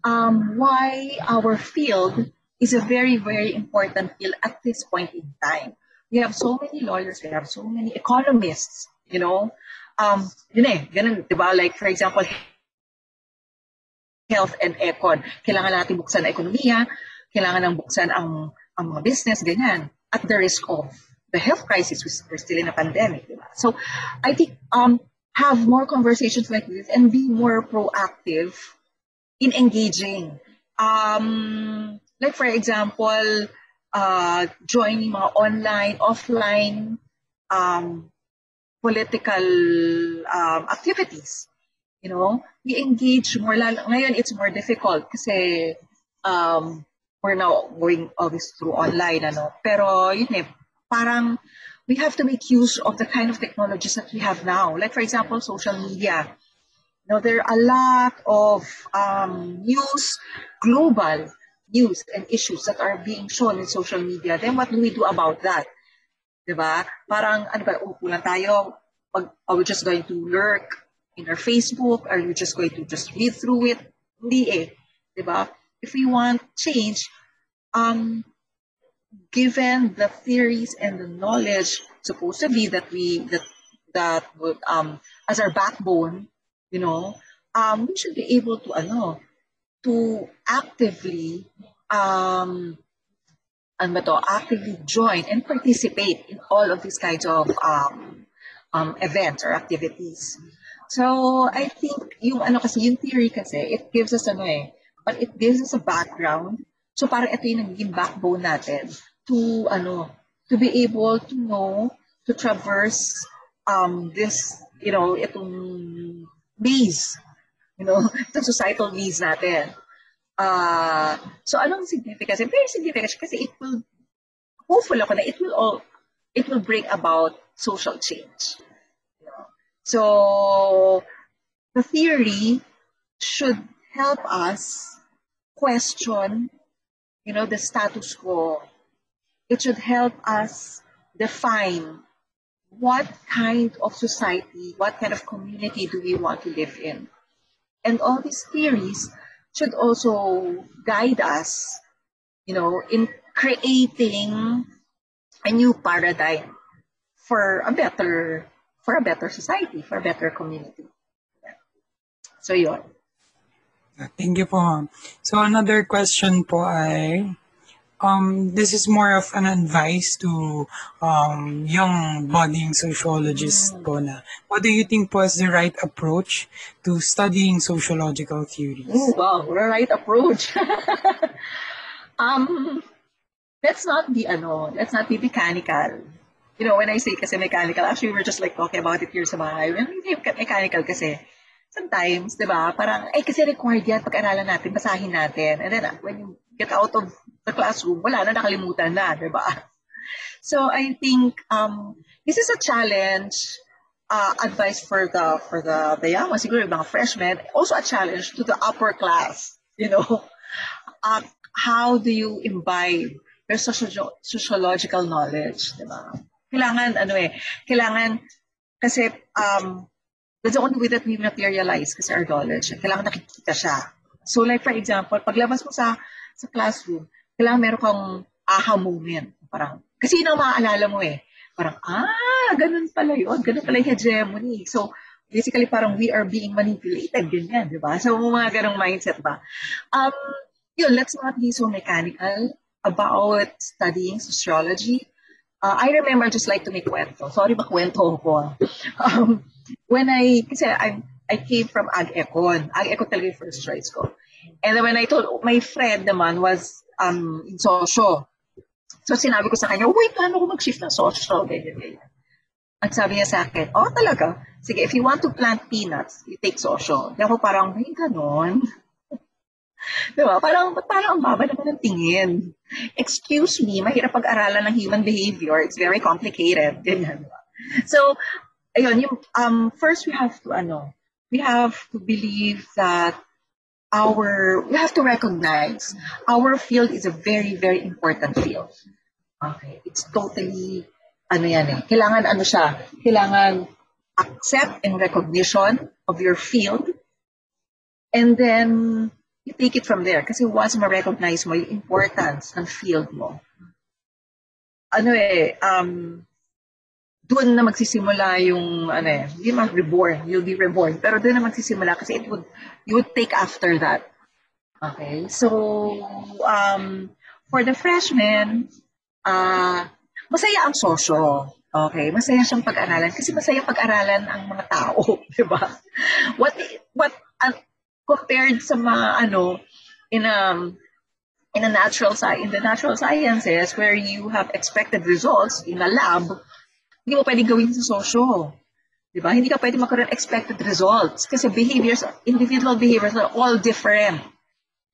um, why our field is a very, very important field at this point in time. We have so many lawyers, we have so many economists, you know. Um, yun eh, ganun, di ba? Like, for example, health and econ. Kailangan natin buksan ang ekonomiya, kailangan nang buksan ang, ang mga business, ganyan. At the risk of the health crisis, we're still in a pandemic, di ba? So, I think, um, have more conversations like this and be more proactive in engaging. Um, like for example, uh, joining mga online, offline um, political um, activities. You know, we engage more. Lalo, ngayon, it's more difficult kasi um, we're now going always through online. Ano? Pero yun eh, parang we have to make use of the kind of technologies that we have now. Like for example, social media. Now, there are a lot of um, news, global news and issues that are being shown in social media. Then what do we do about that? Diba? Parang, ano ba, upo lang tayo, pag, are we just going to lurk in our Facebook? Are we just going to just read through it? Hindi eh. Diba? If we want change, um, given the theories and the knowledge supposedly that we that that would um as our backbone, you know, um we should be able to ano to actively um ano to, actively join and participate in all of these kinds of um, um, events or activities. So I think yung ano kasi yung theory kasi it gives us ano eh, but it gives us a background. So parang ito yung nagiging backbone natin to ano to be able to know to traverse um this you know itong maze you know the societal maze natin uh so anong significance? Very significant kasi it will hopeful ako na it will all it will bring about social change. So the theory should help us question you know the status quo. It should help us define what kind of society, what kind of community do we want to live in. And all these theories should also guide us, you know, in creating a new paradigm for a better for a better society, for a better community. So yun. Thank you po. So another question po ay, um, this is more of an advice to um, young budding sociologists po na, what do you think is the right approach to studying sociological theories? Oh, wow, right approach. um, let's not be ano, let's not be mechanical. You know, when I say kasi mechanical, actually we're just like talking about it here sa bahay. When we say mechanical kasi, sometimes, di ba, parang, ay kasi required yan pag-aralan natin, basahin natin. And then when you get out of the classroom, wala na, nakalimutan na, di ba? So I think um, this is a challenge, uh, advice for the for the the young siguro mga freshmen, also a challenge to the upper class, you know. Uh, how do you imbibe your socio- sociological knowledge, di ba? Kailangan, ano eh, kailangan, kasi, um, that's the only way that we materialize kasi our knowledge. Kailangan nakikita siya. So like for example, paglabas mo sa sa classroom, kailangan meron kang aha moment. Parang, kasi yun ang maaalala mo eh. Parang, ah, ganun pala yun. Ganun pala yung hegemony. So, basically parang we are being manipulated, ganyan, di ba? So, mga ganong mindset ba? Um, yun, let's not be so mechanical about studying sociology. Uh, I remember just like to make kwento. Sorry, makwento ko. Um, when I, kasi I, I came from Ag Econ. Ag Econ talaga yung first choice ko. And then when I told, my friend naman was um, in Sosyo. So sinabi ko sa kanya, wait, paano ko mag-shift ng Sosyo? Ganyan, ganyan. At sabi niya sa akin, oh talaga? Sige, if you want to plant peanuts, you take Sosyo. Di ako parang, may ganon. Diba? Parang, parang ang baba naman ng tingin. Excuse me, mahirap pag-aralan ng human behavior. It's very complicated. Ganyan. Diba? So, ayun, yung, um, first we have to, ano, we have to believe that our, we have to recognize our field is a very, very important field. Okay. It's totally, ano yan eh, kailangan ano siya, kailangan accept and recognition of your field and then you take it from there. Kasi once ma-recognize mo yung importance ng field mo, ano eh, um, doon na magsisimula yung, ano eh, hindi man reborn, you'll be reborn, pero doon na magsisimula kasi it would, you would take after that. Okay, so, um, for the freshmen, uh, masaya ang sosyo. Okay, masaya siyang pag-aralan kasi masaya pag-aralan ang mga tao, di ba? What, what, uh, compared sa mga, ano, in a, in a natural science, in the natural sciences where you have expected results in a lab, hindi mo pwedeng gawin sa sosyo. Di ba? Hindi ka pwede magkaroon expected results kasi behaviors, individual behaviors are all different.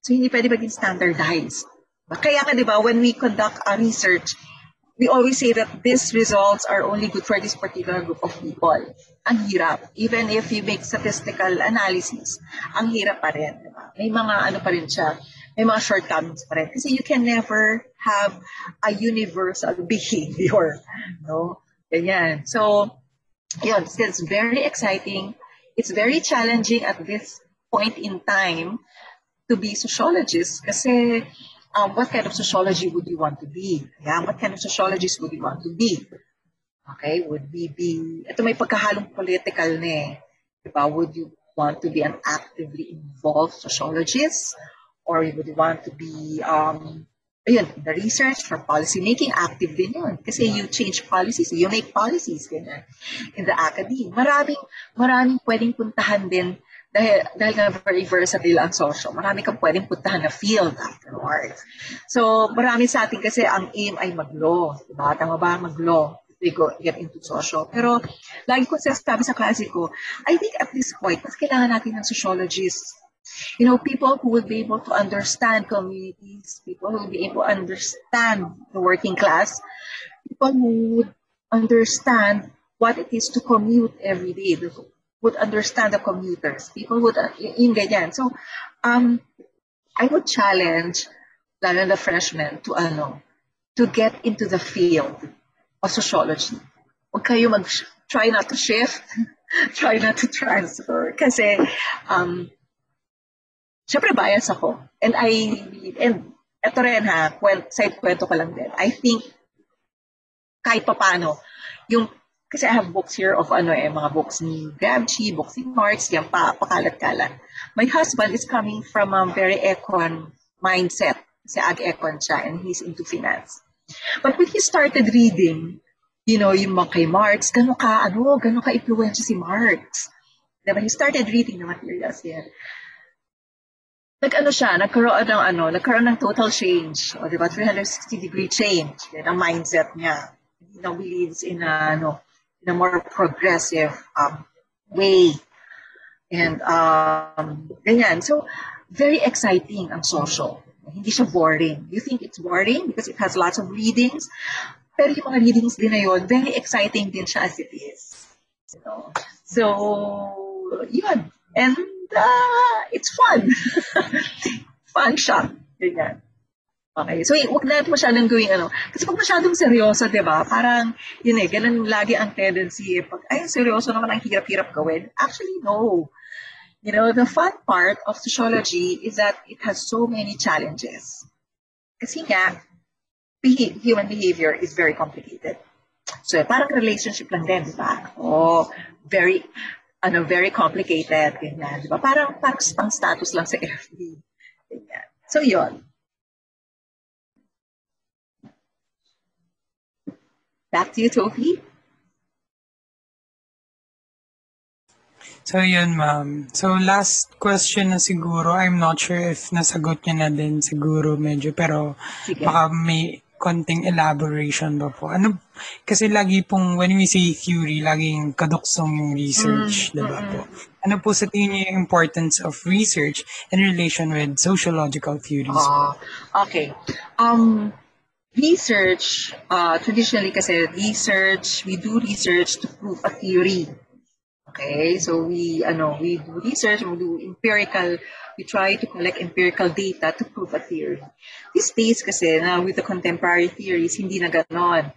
So, hindi pwede maging standardized. Kaya nga, di ba, when we conduct a research, we always say that these results are only good for this particular group of people. Ang hirap. Even if you make statistical analysis, ang hirap pa rin. Diba? May mga ano pa rin siya, may mga shortcomings pa rin. Kasi you can never have a universal behavior. No? Ganyan. So, yun, it's very exciting. It's very challenging at this point in time to be sociologist kasi um, what kind of sociology would you want to be? Yeah, what kind of sociologist would you want to be? Okay, would we be, ito may pagkahalong political na eh. Diba? Would you want to be an actively involved sociologist? Or would you want to be, um, ayun, the research for policy making, active din yun. Kasi you change policies, you make policies, ganyan. In the academy, maraming, maraming pwedeng puntahan din dahil, dahil nga very versatile ang social, marami kang pwedeng puntahan na field afterwards. So, marami sa atin kasi ang aim ay mag-law. Diba? Tama ba? Mag-law. We go get into social. Pero, lagi ko sabi sa klase ko, I think at this point, mas kailangan natin ng sociologists. You know, people who will be able to understand communities, people who will be able to understand the working class, people who would understand what it is to commute every day, would understand the commuters. People would, uh, yung ganyan. So, um, I would challenge, lalo the freshmen, to ano, to get into the field of sociology. Huwag kayo mag, try not to shift, try not to transfer. Kasi, um, syempre bias ako. And I, and eto rin ha, kwent, side kwento ko lang din. I think, kahit papano, yung kasi I have books here of ano eh, mga books ni Gramsci, books ni Marx, yan pa, pakalat-kalat. My husband is coming from a very econ mindset. Kasi ag-econ siya and he's into finance. But when he started reading, you know, yung mga kay Marx, gano'n ka, ano, gano'n ka influensya si Marx. Diba? He started reading the materials here. Nag-ano siya, nagkaroon ng ano, nagkaroon ng total change. O, diba? 360 degree change. Yan ang mindset niya. He now believes in a, ano, in a more progressive um, way. And um, ganyan. So, very exciting ang social. Hindi siya boring. You think it's boring because it has lots of readings. Pero yung mga readings din na yun, very exciting din siya as it is. You know? So, yun. And uh, it's fun. fun siya. Ganyan. Okay. So, wag natin masyadong gawing ano. Kasi pag masyadong seryoso, di ba? Parang, yun eh, ganun lagi ang tendency. Eh. Pag, ay, seryoso naman ang hirap-hirap gawin. Actually, no. You know, the fun part of sociology is that it has so many challenges. Kasi nga, beha- human behavior is very complicated. So, parang relationship lang din, di ba? Oh, very, ano, very complicated, ganyan, di ba? Parang, parang pang status lang sa FB. Ganyan. So, yon Back to you, Tofi. So yun ma'am. So last question na siguro, I'm not sure if nasagot niya na din siguro medyo, pero Sige. baka may konting elaboration ba po? Ano, kasi lagi pong, when we say theory, laging kaduksong yung research, Mm, diba po? Ano po sa tingin niyo yung importance of research in relation with sociological theories? Ah, okay. Um, research, uh, traditionally kasi research, we do research to prove a theory. Okay, so we, ano, we do research, we do empirical, we try to collect empirical data to prove a theory. These days kasi, na with the contemporary theories, hindi na ganon.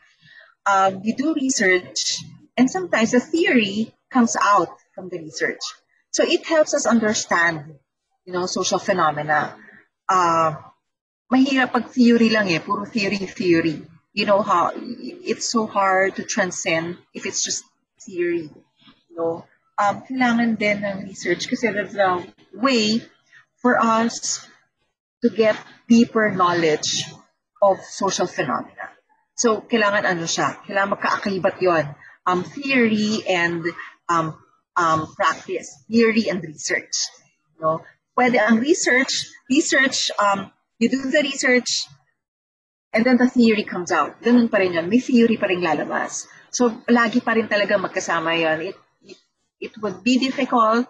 Um, we do research, and sometimes the theory comes out from the research. So it helps us understand, you know, social phenomena. Uh, mahirap pag theory lang eh, puro theory, theory. You know how, it's so hard to transcend if it's just theory. You know, um, kailangan din ng research kasi that's the way for us to get deeper knowledge of social phenomena. So, kailangan ano siya, kailangan magkaakibat yon um, theory and um, um, practice, theory and research. No? Pwede ang research, research, um, you do the research, and then the theory comes out. Ganun pa rin yun. May theory pa rin lalabas. So, lagi pa rin talaga magkasama yun. It, it, it would be difficult,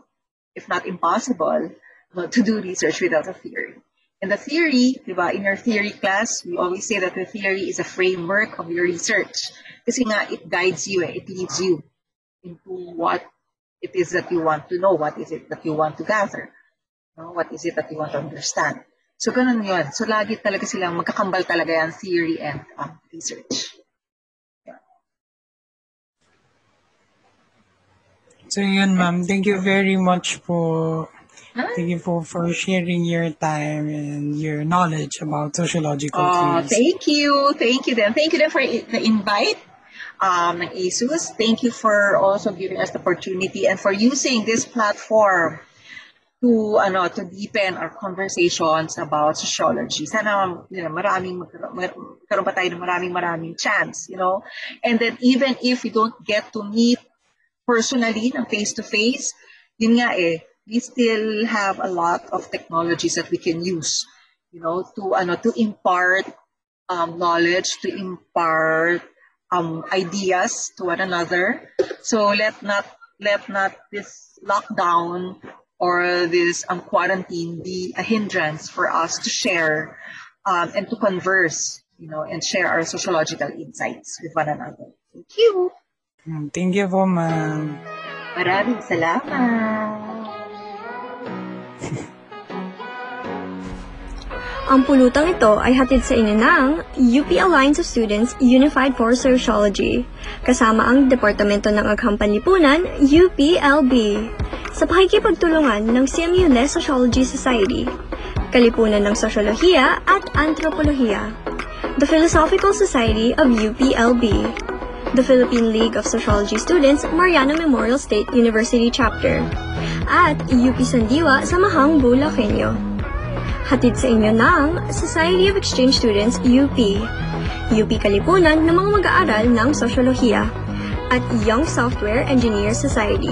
if not impossible, to do research without a theory. And the theory, di in your theory class, we always say that the theory is a framework of your research. Kasi nga, it guides you, eh, it leads you into what it is that you want to know, what is it that you want to gather, no? what is it that you want to understand. So, ganun yun. So, lagi talaga silang magkakambal talaga yan, theory and um, research. So yun, ma'am. Thank you very much po. Thank you po for sharing your time and your knowledge about sociological Oh, theories. thank you. Thank you then. Thank you then for the invite um, ng ASUS. Thank you for also giving us the opportunity and for using this platform to ano to deepen our conversations about sociology. Sana you know, maraming magkaroon mar- magkaroon pa tayo ng maraming maraming chance, you know. And then even if we don't get to meet personally ng face to face, yun nga eh, we still have a lot of technologies that we can use, you know, to ano to impart um, knowledge, to impart um, ideas to one another. So let not let not this lockdown or this um, quarantine be a hindrance for us to share um, and to converse, you know, and share our sociological insights with one another. Thank you. Mm, Thank you ma'am. Maraming salamat. Ang pulutang ito ay hatid sa inyo ng UP Alliance of Students Unified for Sociology, kasama ang Departamento ng Agham Panlipunan, UPLB, sa pakikipagtulungan ng CMU Les Sociology Society, Kalipunan ng Sosyolohiya at Antropolohiya, the Philosophical Society of UPLB, the Philippine League of Sociology Students Mariana Memorial State University Chapter, at UP Sandiwa sa Mahang Bulakenyo. Hatid sa inyo ng Society of Exchange Students UP, UP Kalipunan ng mga mag-aaral ng Sosyolohiya, at Young Software Engineers Society.